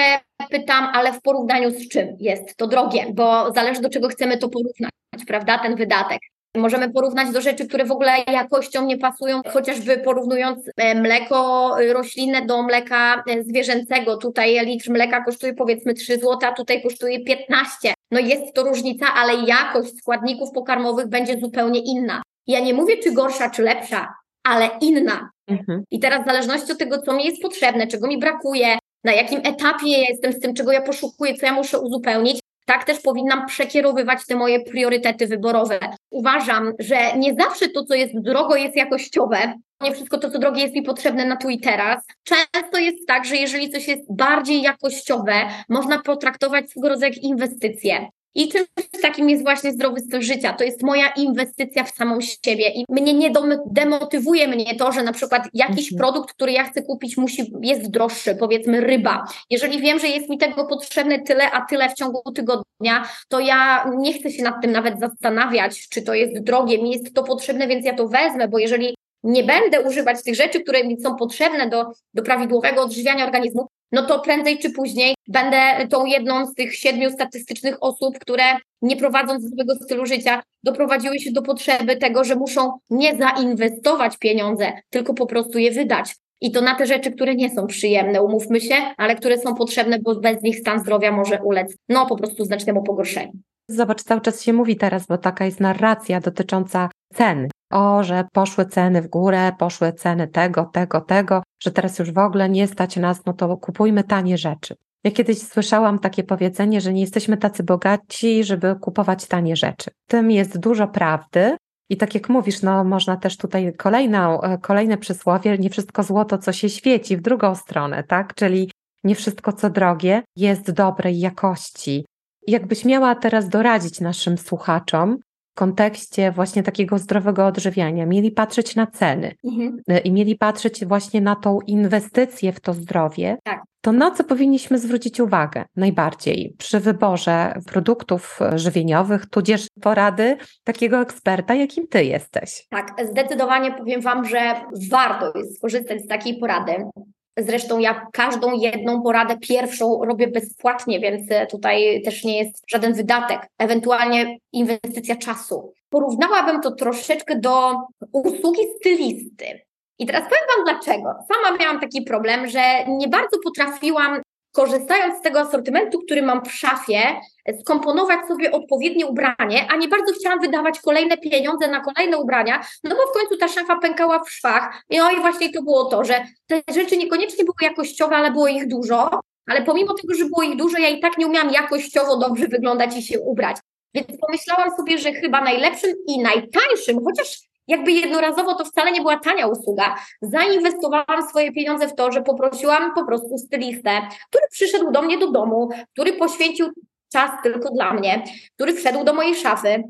pytam, ale w porównaniu z czym jest to drogie, bo zależy do czego chcemy to porównać, prawda, ten wydatek. Możemy porównać do rzeczy, które w ogóle jakością nie pasują, chociażby porównując e, mleko roślinne do mleka e, zwierzęcego. Tutaj litr mleka kosztuje powiedzmy 3 zł, a tutaj kosztuje 15. No jest to różnica, ale jakość składników pokarmowych będzie zupełnie inna. Ja nie mówię, czy gorsza, czy lepsza, ale inna. Mhm. I teraz w zależności od tego, co mi jest potrzebne, czego mi brakuje, na jakim etapie jestem z tym, czego ja poszukuję, co ja muszę uzupełnić, tak też powinnam przekierowywać te moje priorytety wyborowe. Uważam, że nie zawsze to, co jest drogo, jest jakościowe. Nie wszystko to, co drogie, jest mi potrzebne na tu i teraz. Często jest tak, że jeżeli coś jest bardziej jakościowe, można potraktować swego rodzaju jak inwestycję. I czymś takim jest właśnie zdrowy styl życia. To jest moja inwestycja w samą siebie i mnie nie demotywuje mnie to, że na przykład jakiś mhm. produkt, który ja chcę kupić, musi, jest droższy, powiedzmy ryba. Jeżeli wiem, że jest mi tego potrzebne tyle, a tyle w ciągu tygodnia, to ja nie chcę się nad tym nawet zastanawiać, czy to jest drogie, mi jest to potrzebne, więc ja to wezmę, bo jeżeli nie będę używać tych rzeczy, które mi są potrzebne do, do prawidłowego odżywiania organizmu, no to prędzej czy później będę tą jedną z tych siedmiu statystycznych osób, które nie prowadząc zdrowego stylu życia, doprowadziły się do potrzeby tego, że muszą nie zainwestować pieniądze, tylko po prostu je wydać. I to na te rzeczy, które nie są przyjemne, umówmy się, ale które są potrzebne, bo bez nich stan zdrowia może ulec, no po prostu znacznemu pogorszeniu. Zobacz, cały czas się mówi teraz, bo taka jest narracja dotycząca cen. O, że poszły ceny w górę, poszły ceny tego, tego, tego, że teraz już w ogóle nie stać nas, no to kupujmy tanie rzeczy. Ja kiedyś słyszałam takie powiedzenie, że nie jesteśmy tacy bogaci, żeby kupować tanie rzeczy. Tym jest dużo prawdy. I tak jak mówisz, no można też tutaj kolejną, e, kolejne przysłowie, nie wszystko złoto, co się świeci w drugą stronę, tak? Czyli nie wszystko, co drogie, jest dobrej jakości. Jakbyś miała teraz doradzić naszym słuchaczom, w kontekście właśnie takiego zdrowego odżywiania, mieli patrzeć na ceny mhm. E, i mieli patrzeć właśnie na tą inwestycję w to zdrowie, tak. to na co powinniśmy zwrócić uwagę najbardziej przy wyborze produktów żywieniowych, tudzież porady takiego eksperta, jakim ty jesteś? Tak, zdecydowanie powiem Wam, że warto jest skorzystać z takiej porady. Zresztą ja każdą jedną poradę pierwszą robię bezpłatnie, więc e, tutaj też nie jest żaden wydatek, ewentualnie inwestycja czasu. Porównałabym to troszeczkę do usługi stylisty. I teraz powiem Wam dlaczego. Sama miałam taki problem, że nie bardzo potrafiłam korzystając z tego asortymentu, który mam w szafie, skomponować sobie odpowiednie ubranie, a nie bardzo chciałam wydawać kolejne pieniądze na kolejne ubrania, no bo w końcu ta szafa pękała w szwach. I właśnie to było to, że te rzeczy niekoniecznie były jakościowe, ale było ich dużo, ale pomimo tego, że było ich dużo, ja i tak nie umiałam jakościowo dobrze wyglądać i się ubrać. Więc pomyślałam sobie, że chyba najlepszym i najtańszym, chociaż jakby jednorazowo to wcale nie była tania usługa. Zainwestowałam swoje pieniądze w to, że poprosiłam po prostu stylistę, który przyszedł do mnie do domu, który poświęcił czas tylko dla mnie, który wszedł do mojej szafy,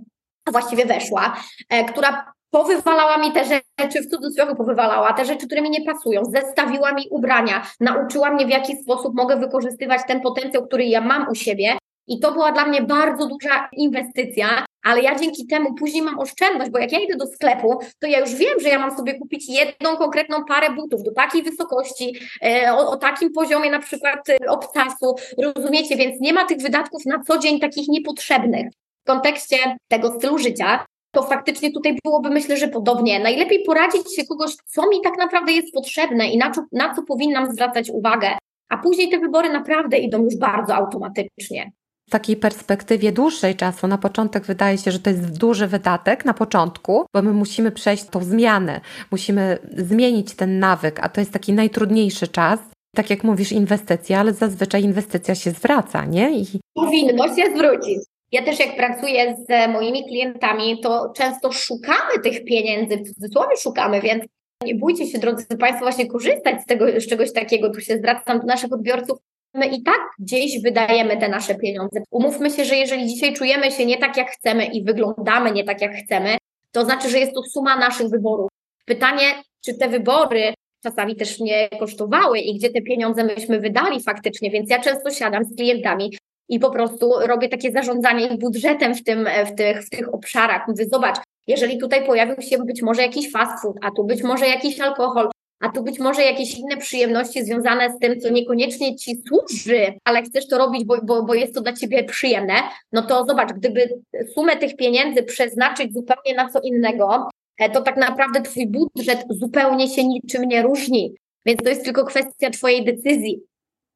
a właściwie weszła, e, która powywalała mi te rzeczy, w cudzysłowie powywalała, te rzeczy, które mi nie pasują, zestawiła mi ubrania, nauczyła mnie, w jaki sposób mogę wykorzystywać ten potencjał, który ja mam u siebie. I to była dla mnie bardzo duża inwestycja, ale ja dzięki temu później mam oszczędność, bo jak ja idę do sklepu, to ja już wiem, że ja mam sobie kupić jedną konkretną parę butów do takiej wysokości, e, o, o takim poziomie na przykład e, obcasu, rozumiecie, więc nie ma tych wydatków na co dzień takich niepotrzebnych. W kontekście tego stylu życia, to faktycznie tutaj byłoby myślę, że podobnie. Najlepiej poradzić się kogoś, co mi tak naprawdę jest potrzebne i na co, na co powinnam zwracać uwagę, a później te wybory naprawdę idą już bardzo automatycznie takiej perspektywie dłuższej czasu, na początek wydaje się, że to jest duży wydatek na początku, bo my musimy przejść tą zmianę, musimy zmienić ten nawyk, a to jest taki najtrudniejszy czas. Tak jak mówisz, inwestycja, ale zazwyczaj inwestycja się zwraca, nie? I... Powinno się zwrócić. Ja też jak pracuję z moimi klientami, to często szukamy tych pieniędzy, w cudzysłowie szukamy, więc nie bójcie się, drodzy Państwo, właśnie korzystać z tego, z czegoś takiego. Tu się zwracam do naszych odbiorców my i tak gdzieś wydajemy te nasze pieniądze. Umówmy się, że jeżeli dzisiaj czujemy się nie tak, jak chcemy i wyglądamy nie tak, jak chcemy, to znaczy, że jest to suma naszych wyborów. Pytanie, czy te wybory czasami też nie kosztowały i gdzie te pieniądze myśmy wydali faktycznie, więc ja często siadam z klientami i po prostu robię takie zarządzanie ich budżetem w, tym, w, tych, w tych obszarach. Mówię, zobacz, jeżeli tutaj pojawił się być może jakiś fast food, a tu być może jakiś alkohol, a tu być może jakieś inne przyjemności związane z tym, co niekoniecznie ci służy, ale chcesz to robić, bo, bo, bo jest to dla ciebie przyjemne, no to zobacz, gdyby sumę tych pieniędzy przeznaczyć zupełnie na co innego, e, to tak naprawdę twój budżet zupełnie się niczym nie różni. Więc to jest tylko kwestia twojej decyzji.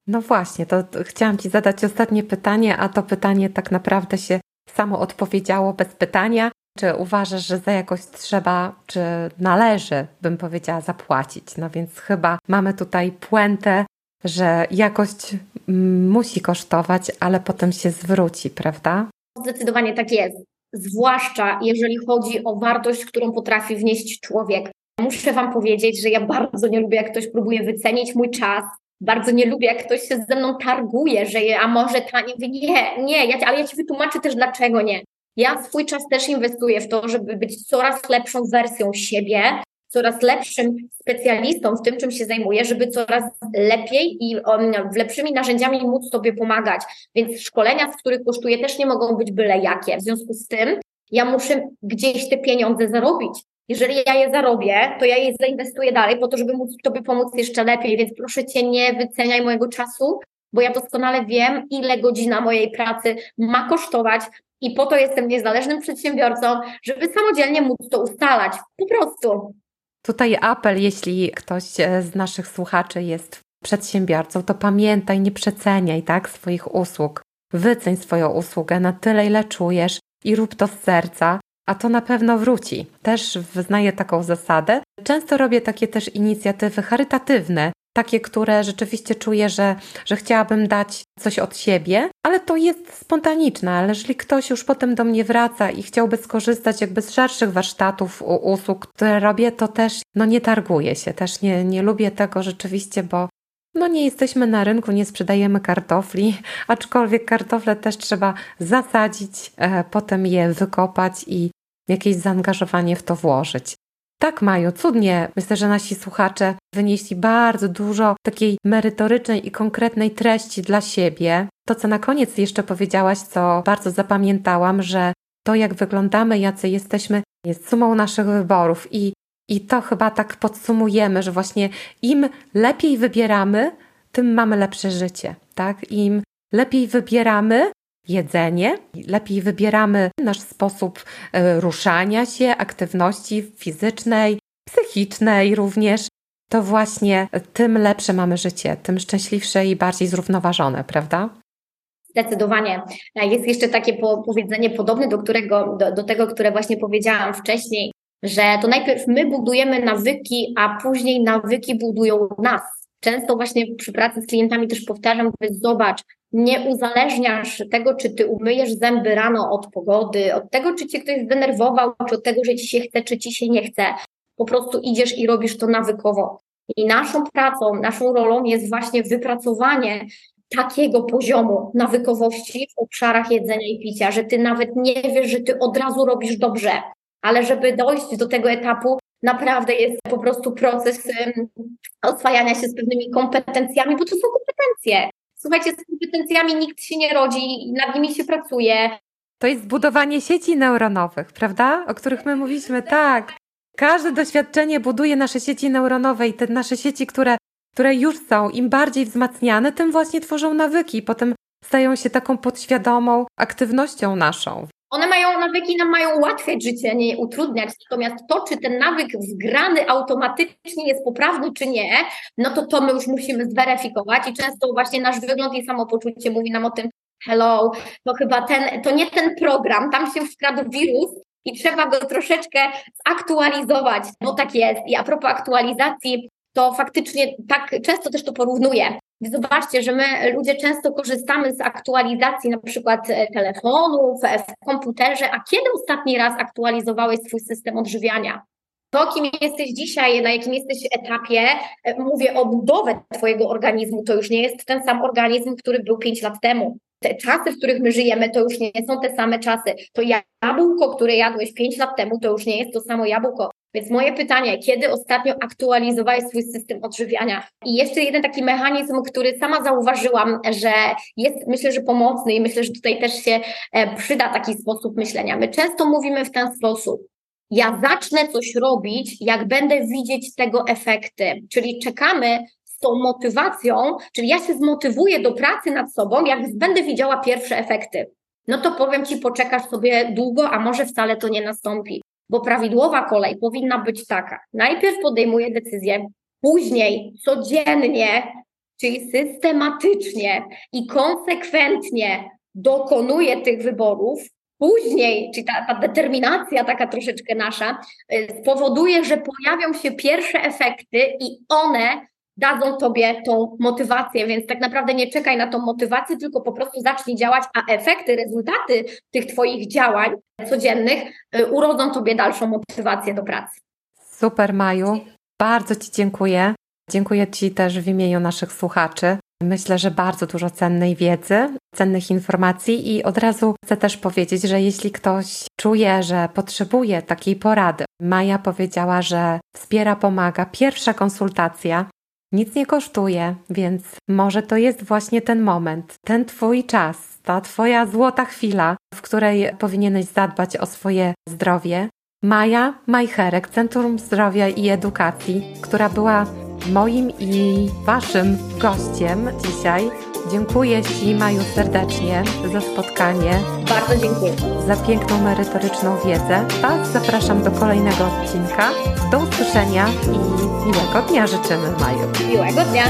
No właśnie, to, to chciałam Ci zadać ostatnie pytanie, a to pytanie tak naprawdę się samo odpowiedziało bez pytania. Czy uważasz, że za jakość trzeba, czy należy, bym powiedziała, zapłacić? No więc chyba mamy tutaj puentę że jakość mm, musi kosztować, ale potem się zwróci, prawda? Zdecydowanie tak jest. Zwłaszcza jeżeli chodzi o wartość, którą potrafi wnieść człowiek. Muszę Wam powiedzieć, że ja bardzo nie lubię, jak ktoś próbuje wycenić mój czas. Bardzo nie lubię, jak ktoś się ze mną targuje, że je, a może tanie. Nie, nie, ja, ale ja Ci wytłumaczę też, dlaczego nie. Ja swój czas też inwestuję w to, żeby być coraz lepszą wersją siebie, coraz lepszym specjalistą w tym, czym się zajmuję, żeby coraz lepiej i um, lepszymi narzędziami móc Tobie pomagać. Więc szkolenia, z których kosztuję, też nie mogą być byle jakie. W związku z tym ja muszę gdzieś te pieniądze zarobić. Jeżeli ja je zarobię, to ja je zainwestuję dalej po to, żeby móc Tobie pomóc jeszcze lepiej, więc proszę Cię nie wyceniaj mojego czasu, bo ja doskonale wiem, ile godzina mojej pracy ma kosztować i po to jestem niezależnym przedsiębiorcą, żeby samodzielnie móc to ustalać. Po prostu. Tutaj apel, jeśli ktoś e, z naszych słuchaczy jest przedsiębiorcą, to pamiętaj, nie przeceniaj tak swoich usług. Wyceń swoją usługę na tyle, ile czujesz i rób to z serca, a to na pewno wróci. Też wyznaję taką zasadę. Często robię takie też inicjatywy charytatywne, takie, które rzeczywiście czuję, że, że chciałabym dać coś od siebie, ale to jest spontaniczne, ale jeżeli ktoś już potem do mnie wraca i chciałby skorzystać jakby z szerszych warsztatów, usług, które robię, to też no nie targuję się, też nie, nie lubię tego rzeczywiście, bo no nie jesteśmy na rynku, nie sprzedajemy kartofli, aczkolwiek kartofle też trzeba zasadzić, e, potem je wykopać i jakieś zaangażowanie w to włożyć. Tak, Maju, cudnie. Myślę, że nasi słuchacze wynieśli bardzo dużo takiej merytorycznej i konkretnej treści dla siebie. To, co na koniec jeszcze powiedziałaś, co bardzo zapamiętałam, że to, jak wyglądamy, jacy jesteśmy, jest sumą naszych wyborów i i to chyba tak podsumujemy, że właśnie im lepiej wybieramy, tym mamy lepsze życie, tak? Im lepiej wybieramy jedzenie, lepiej wybieramy nasz sposób e, ruszania się, aktywności fizycznej, psychicznej również, to właśnie tym lepsze mamy życie, tym szczęśliwsze i bardziej zrównoważone, prawda? Zdecydowanie. Jest jeszcze takie powiedzenie podobne do, którego, do, do tego, które właśnie powiedziałam wcześniej, że to najpierw my budujemy nawyki, a później nawyki budują nas. Często właśnie przy pracy z klientami też powtarzam, zobacz, nie uzależniasz tego, czy ty umyjesz zęby rano od pogody, od tego, czy cię ktoś zdenerwował, czy od tego, że ci się chce, czy ci się nie chce. Po prostu idziesz i robisz to nawykowo. I naszą pracą, naszą rolą jest właśnie wypracowanie takiego poziomu nawykowości w obszarach jedzenia i picia, że ty nawet nie wiesz, że ty od razu robisz dobrze, ale żeby dojść do tego etapu, naprawdę jest po prostu proces oswajania się z pewnymi kompetencjami, bo to są kompetencje. Słuchajcie, z kompetencjami nikt się nie rodzi, nad nimi się pracuje. To jest budowanie sieci neuronowych, prawda? O których my mówiliśmy, tak. Każde doświadczenie buduje nasze sieci neuronowe i te nasze sieci, które, które już są, im bardziej wzmacniane, tym właśnie tworzą nawyki. Potem stają się taką podświadomą aktywnością naszą. One mają nawyki, nam mają ułatwiać życie, nie utrudniać. Natomiast to, czy ten nawyk wgrany automatycznie jest poprawny, czy nie, no to to my już musimy zweryfikować i często właśnie nasz wygląd i samopoczucie mówi nam o tym, hello, to chyba ten, to nie ten program, tam się wkradł wirus i trzeba go troszeczkę zaktualizować, bo tak jest. I a propos aktualizacji, to faktycznie tak często też to porównuję. Zobaczcie, że my ludzie często korzystamy z aktualizacji na przykład e, telefonów, e, w komputerze, a kiedy ostatni raz aktualizowałeś swój system odżywiania? To, kim jesteś dzisiaj, na jakim jesteś etapie, e, mówię o budowie Twojego organizmu, to już nie jest ten sam organizm, który był 5 lat temu. Te czasy, w których my żyjemy, to już nie są te same czasy. To jabłko, które jadłeś 5 lat temu, to już nie jest to samo jabłko. Więc moje pytanie, kiedy ostatnio aktualizowałeś swój system odżywiania? I jeszcze jeden taki mechanizm, który sama zauważyłam, że jest myślę, że pomocny i myślę, że tutaj też się e, przyda taki sposób myślenia. My często mówimy w ten sposób. Ja zacznę coś robić, jak będę widzieć tego efekty, czyli czekamy z tą motywacją, czyli ja się zmotywuję do pracy nad sobą, jak będę widziała pierwsze efekty. No to powiem Ci, poczekasz sobie długo, a może wcale to nie nastąpi bo prawidłowa kolej powinna być taka. Najpierw podejmuję decyzję, później codziennie, czyli systematycznie i konsekwentnie dokonuję tych wyborów, później, czyli ta, ta, determinacja taka troszeczkę nasza, y, spowoduje, że pojawią się pierwsze efekty i one dadzą Tobie tą motywację, więc tak naprawdę nie czekaj na tą motywację, tylko po prostu zacznij działać, a efekty, rezultaty tych Twoich działań codziennych y, urodzą Tobie dalszą motywację do pracy. Super, Maju. Bardzo Ci dziękuję. Dziękuję Ci też w imieniu naszych słuchaczy. Myślę, że bardzo dużo cennej wiedzy, cennych informacji i od razu chcę też powiedzieć, że jeśli ktoś czuje, że potrzebuje takiej porady, Maja powiedziała, że wspiera, pomaga. Pierwsza konsultacja nic nie kosztuje, więc może to jest właśnie ten moment, ten Twój czas, ta Twoja złota chwila, w której powinieneś zadbać o swoje zdrowie. Maja Majcherek, Centrum Zdrowia i Edukacji, która była moim i Waszym gościem dzisiaj. Dziękuję Ci, Maju, serdecznie za spotkanie. Bardzo dziękuję. Za piękną, merytoryczną wiedzę. Was zapraszam do kolejnego odcinka. Do usłyszenia i miłego dnia życzymy, Maju. Miłego dnia.